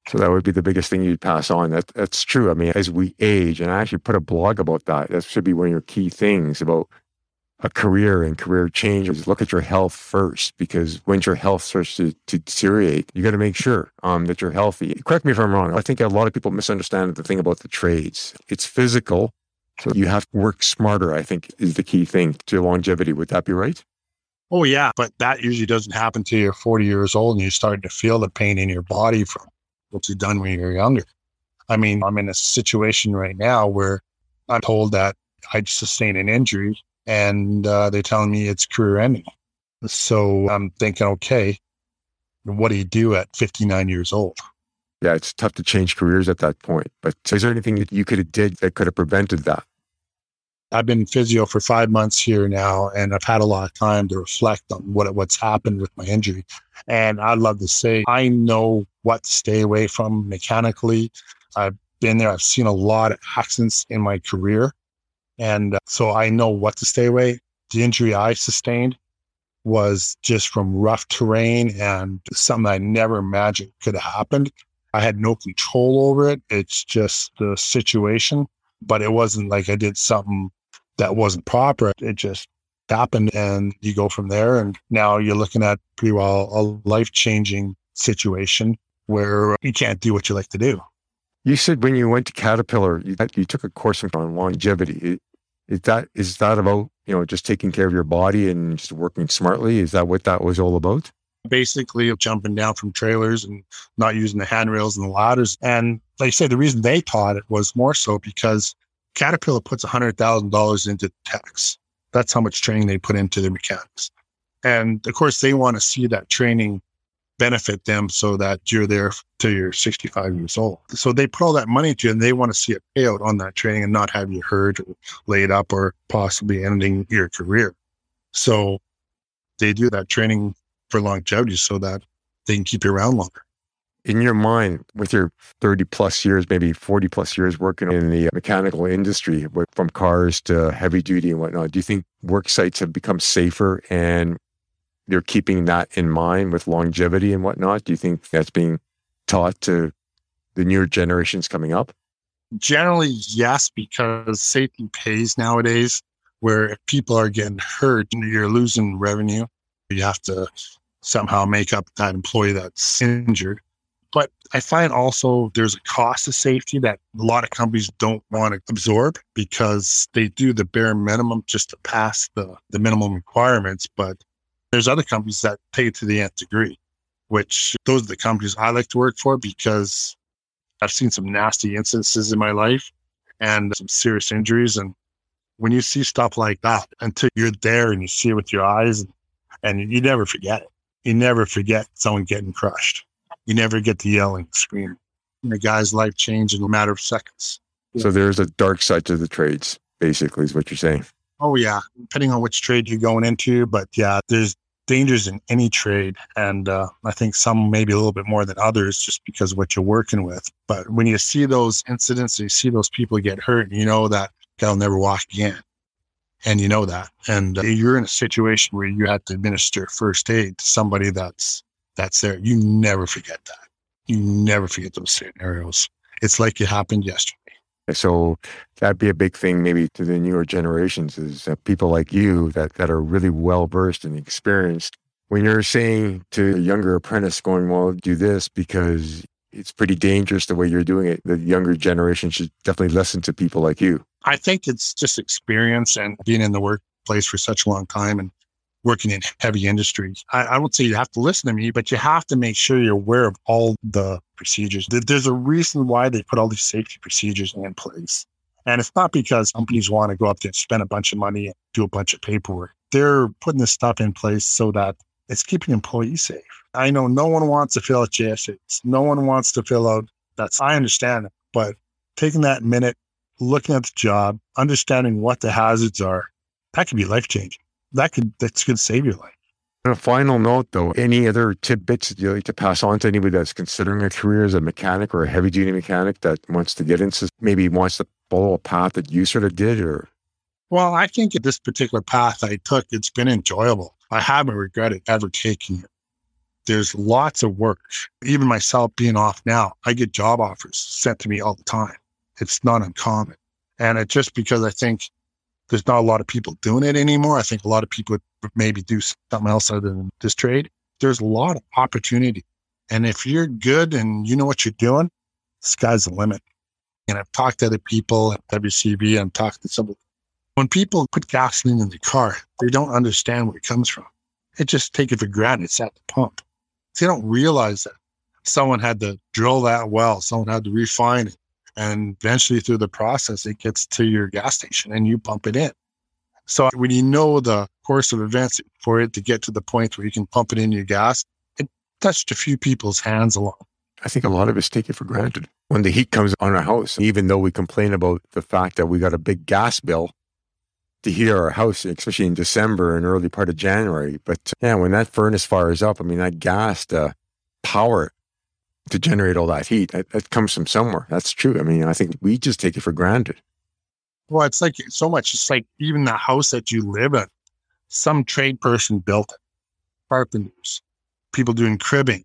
B: So that would be the biggest thing you'd pass on. That, that's true. I mean, as we age, and I actually put a blog about that. That should be one of your key things about a career and career changes. Look at your health first, because when your health starts to, to deteriorate, you got to make sure um, that you're healthy. Correct me if I'm wrong. I think a lot of people misunderstand the thing about the trades. It's physical, so you have to work smarter, I think, is the key thing to longevity. Would that be right?
C: Oh, yeah. But that usually doesn't happen till you're 40 years old and you start to feel the pain in your body from what you've done when you're younger. I mean, I'm in a situation right now where I'm told that I sustained an injury and uh, they're telling me it's career ending. So I'm thinking, okay, what do you do at 59 years old?
B: Yeah, it's tough to change careers at that point. But is there anything that you could have did that could have prevented that?
C: I've been physio for five months here now, and I've had a lot of time to reflect on what what's happened with my injury. And I'd love to say I know what to stay away from mechanically. I've been there. I've seen a lot of accidents in my career, and uh, so I know what to stay away. The injury I sustained was just from rough terrain and something I never imagined could have happened. I had no control over it. It's just the situation, but it wasn't like I did something that wasn't proper. It just happened and you go from there. And now you're looking at pretty well a life changing situation where you can't do what you like to do.
B: You said when you went to Caterpillar, you, you took a course on longevity. Is that is that about you know just taking care of your body and just working smartly? Is that what that was all about?
C: Basically, jumping down from trailers and not using the handrails and the ladders. And like I say, the reason they taught it was more so because Caterpillar puts $100,000 into tax. That's how much training they put into their mechanics. And of course, they want to see that training benefit them so that you're there till you're 65 years old. So they put all that money into you and they want to see a payout on that training and not have you hurt or laid up or possibly ending your career. So they do that training for longevity so that they can keep you around longer
B: in your mind, with your 30 plus years, maybe 40 plus years working in the mechanical industry, from cars to heavy duty and whatnot, do you think work sites have become safer and they're keeping that in mind with longevity and whatnot? Do you think that's being taught to the newer generations coming up?
C: Generally, yes, because safety pays nowadays. Where if people are getting hurt, you're losing revenue. You have to somehow make up that employee that's injured. But I find also there's a cost of safety that a lot of companies don't want to absorb because they do the bare minimum just to pass the, the minimum requirements. But there's other companies that it to the nth degree, which those are the companies I like to work for because I've seen some nasty instances in my life and some serious injuries. And when you see stuff like that, until you're there and you see it with your eyes, and, you never forget it. You never forget someone getting crushed you never get to yelling, and scream. And the guy's life changed in a matter of seconds.
B: So there's a dark side to the trades, basically, is what you're saying.
C: Oh, yeah. Depending on which trade you're going into. But yeah, there's dangers in any trade. And uh, I think some maybe a little bit more than others just because of what you're working with. But when you see those incidents, you see those people get hurt, you know that they'll never walk again. And you know that. And uh, you're in a situation where you have to administer first aid to somebody that's that's there. You never forget that. You never forget those scenarios. It's like it happened yesterday.
B: Uh, so that'd be a big thing maybe to the newer generations is people like you that, that are really well versed and experienced. When you're saying to a younger apprentice going, well, do this because it's pretty dangerous the way you're doing it, the younger generation should definitely listen to people like you.
C: I think it's just experience and being in the workplace for such a long time and working in heavy industries. I, I, would say you have to listen to me, but you have to make sure you're aware of all the procedures. There's a reason why they put all these safety procedures in place. And it's not because companies want to go up there and spend a bunch of money and do a bunch of paperwork. They're putting this stuff in place so that it's keeping employees safe. I know no one wants to fill out JSAs. No one wants to fill out that's I understand it, but taking that minute, looking at the job, understanding what the hazards are, that can be life changing that could that's could save your life.
B: On a final note, though, any other tidbits that you like to pass on to anybody that's considering a career as a mechanic or a heavy duty mechanic that wants to get into maybe wants to follow a path that you sort of did or
C: well, I think at this particular path I took, it's been enjoyable. I haven't regretted ever taking it. There's lots of work. Even myself being off now, I get job offers sent to me all the time. It's not uncommon. And it's just because I think there's not a lot of people doing it anymore. I think a lot of people would maybe do something else other than this trade. There's a lot of opportunity. And if you're good and you know what you're doing, the sky's the limit. And I've talked to other people at WCB and talked to some. When people put gasoline in the car, they don't understand where it comes from. They just take it for granted. It's at the pump. They don't realize that someone had to drill that well, someone had to refine it, and eventually through the process, it gets to your gas station and you pump it in. So when you know the course of events for it to get to the point where you can pump it in your gas, it touched a few people's hands along.
B: I think a lot of us take it for granted. When the heat comes on our house, even though we complain about the fact that we got a big gas bill to heat our house, especially in December and early part of January. But yeah, when that furnace fires up, I mean, that gas to power to generate all that heat. That, that comes from somewhere. That's true. I mean, I think we just take it for granted.
C: Well, it's like so much. It's like even the house that you live in, some trade person built it. Carpenters, people doing cribbing.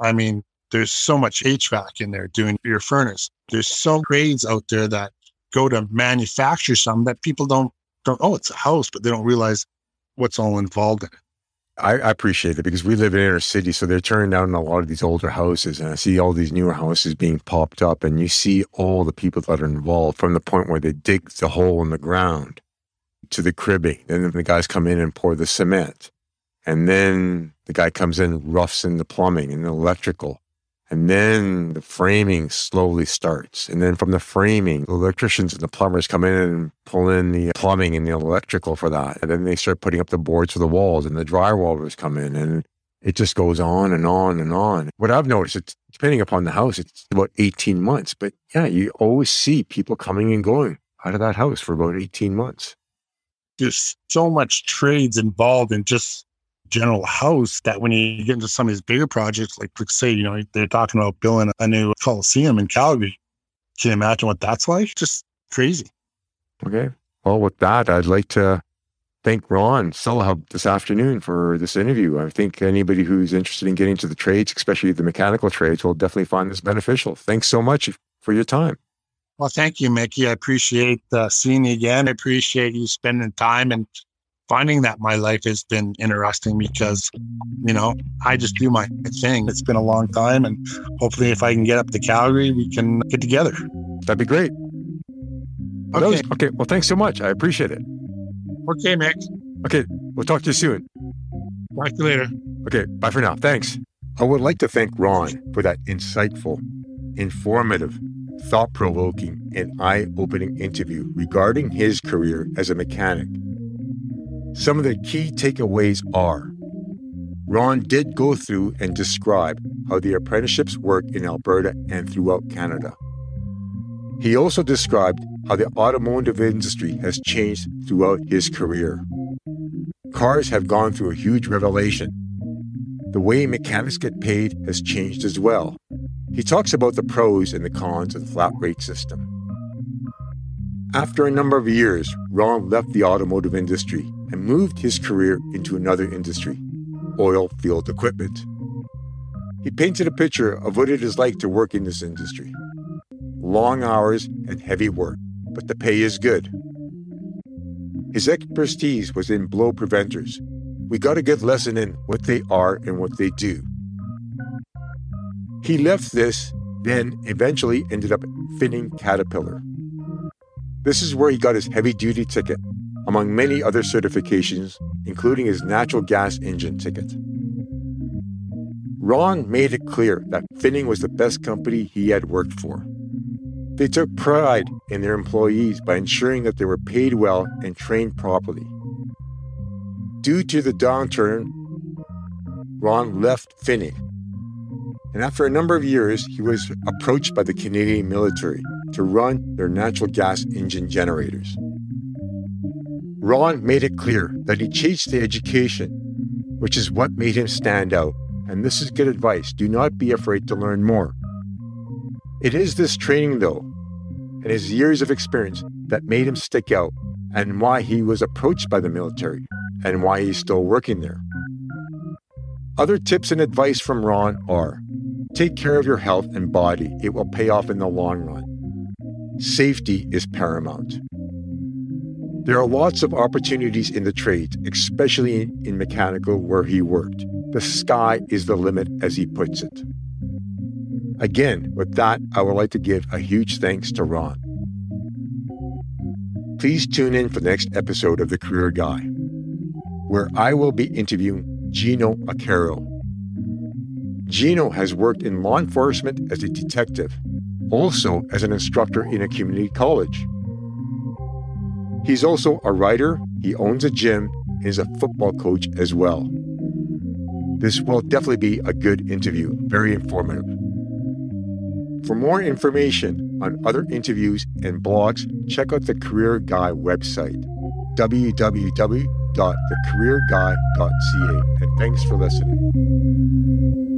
C: I mean, there's so much HVAC in there doing your furnace. There's so trades out there that go to manufacture some that people don't don't. Oh, it's a house, but they don't realize what's all involved in it.
B: I, I, appreciate it because we live in inner city, so they're turning down a lot of these older houses, and I see all these newer houses being popped up, and you see all the people that are involved from the point where they dig the hole in the ground to the cribbing, and then the guys come in and pour the cement, and then the guy comes in roughs in the plumbing and the electrical, and then the framing slowly starts. And then from the framing, the electricians and the plumbers come in and pull in the plumbing and the electrical for that. And then they start putting up the boards for the walls and the drywallers come in and it just goes on and on and on. What I've noticed, it's depending upon the house, it's about 18 months. But yeah, you always see people coming and going out of that house for about 18 months.
C: There's so much trades involved in just general house that when you get into some of these bigger projects, like let's say, you know, they're talking about building a new Coliseum in Calgary. Can you imagine what that's like? Just crazy.
B: Okay. Well, with that, I'd like to thank Ron Salahub this afternoon for this interview. I think anybody who's interested in getting into the trades, especially the mechanical trades, will definitely find this beneficial. Thanks so much for your time.
C: Well, thank you, Mickey. I appreciate uh, seeing you again. I appreciate you spending time and finding that my life has been interesting because, you know, I just do my thing. It's been a long time. And hopefully, if I can get up to Calgary, we can get together.
B: That'd be great. Okay. Was, okay. Well, thanks so much. I appreciate it.
C: Okay, Mick.
B: Okay. We'll talk to you soon.
C: Talk to you later.
B: Okay. Bye for now. Thanks. I would like to thank Ron for that insightful, informative, thought provoking, and eye opening interview regarding his career as a mechanic some of the key takeaways are Ron did go through and describe how the apprenticeships work in Alberta and throughout Canada. He also described how the automotive industry has changed throughout his career. Cars have gone through a huge revelation. The way mechanics get paid has changed as well. He talks about the pros and the cons of the flat rate system. After a number of years, Ron left the automotive industry and moved his career into another industry oil field equipment. He painted a picture of what it is like to work in this industry long hours and heavy work, but the pay is good. His expertise was in blow preventers. We got a good lesson in what they are and what they do. He left this, then eventually ended up Finning Caterpillar. This is where he got his heavy duty ticket, among many other certifications, including his natural gas engine ticket. Ron made it clear that Finning was the best company he had worked for. They took pride in their employees by ensuring that they were paid well and trained properly. Due to the downturn, Ron left Finning and after a number of years, he was approached by the Canadian military to run their natural gas engine generators. Ron made it clear that he chased the education, which is what made him stand out. And this is good advice do not be afraid to learn more. It is this training, though, and his years of experience that made him stick out and why he was approached by the military and why he's still working there. Other tips and advice from Ron are Take care of your health and body, it will pay off in the long run. Safety is paramount. There are lots of opportunities in the trades, especially in mechanical where he worked. The sky is the limit, as he puts it. Again, with that, I would like to give a huge thanks to Ron. Please tune in for the next episode of The Career Guy, where I will be interviewing Gino Acaro, Gino has worked in law enforcement as a detective, also as an instructor in a community college. He's also a writer, he owns a gym, and is a football coach as well. This will definitely be a good interview, very informative. For more information on other interviews and blogs, check out the Career Guy website, www.thecareerguy.ca. And thanks for listening.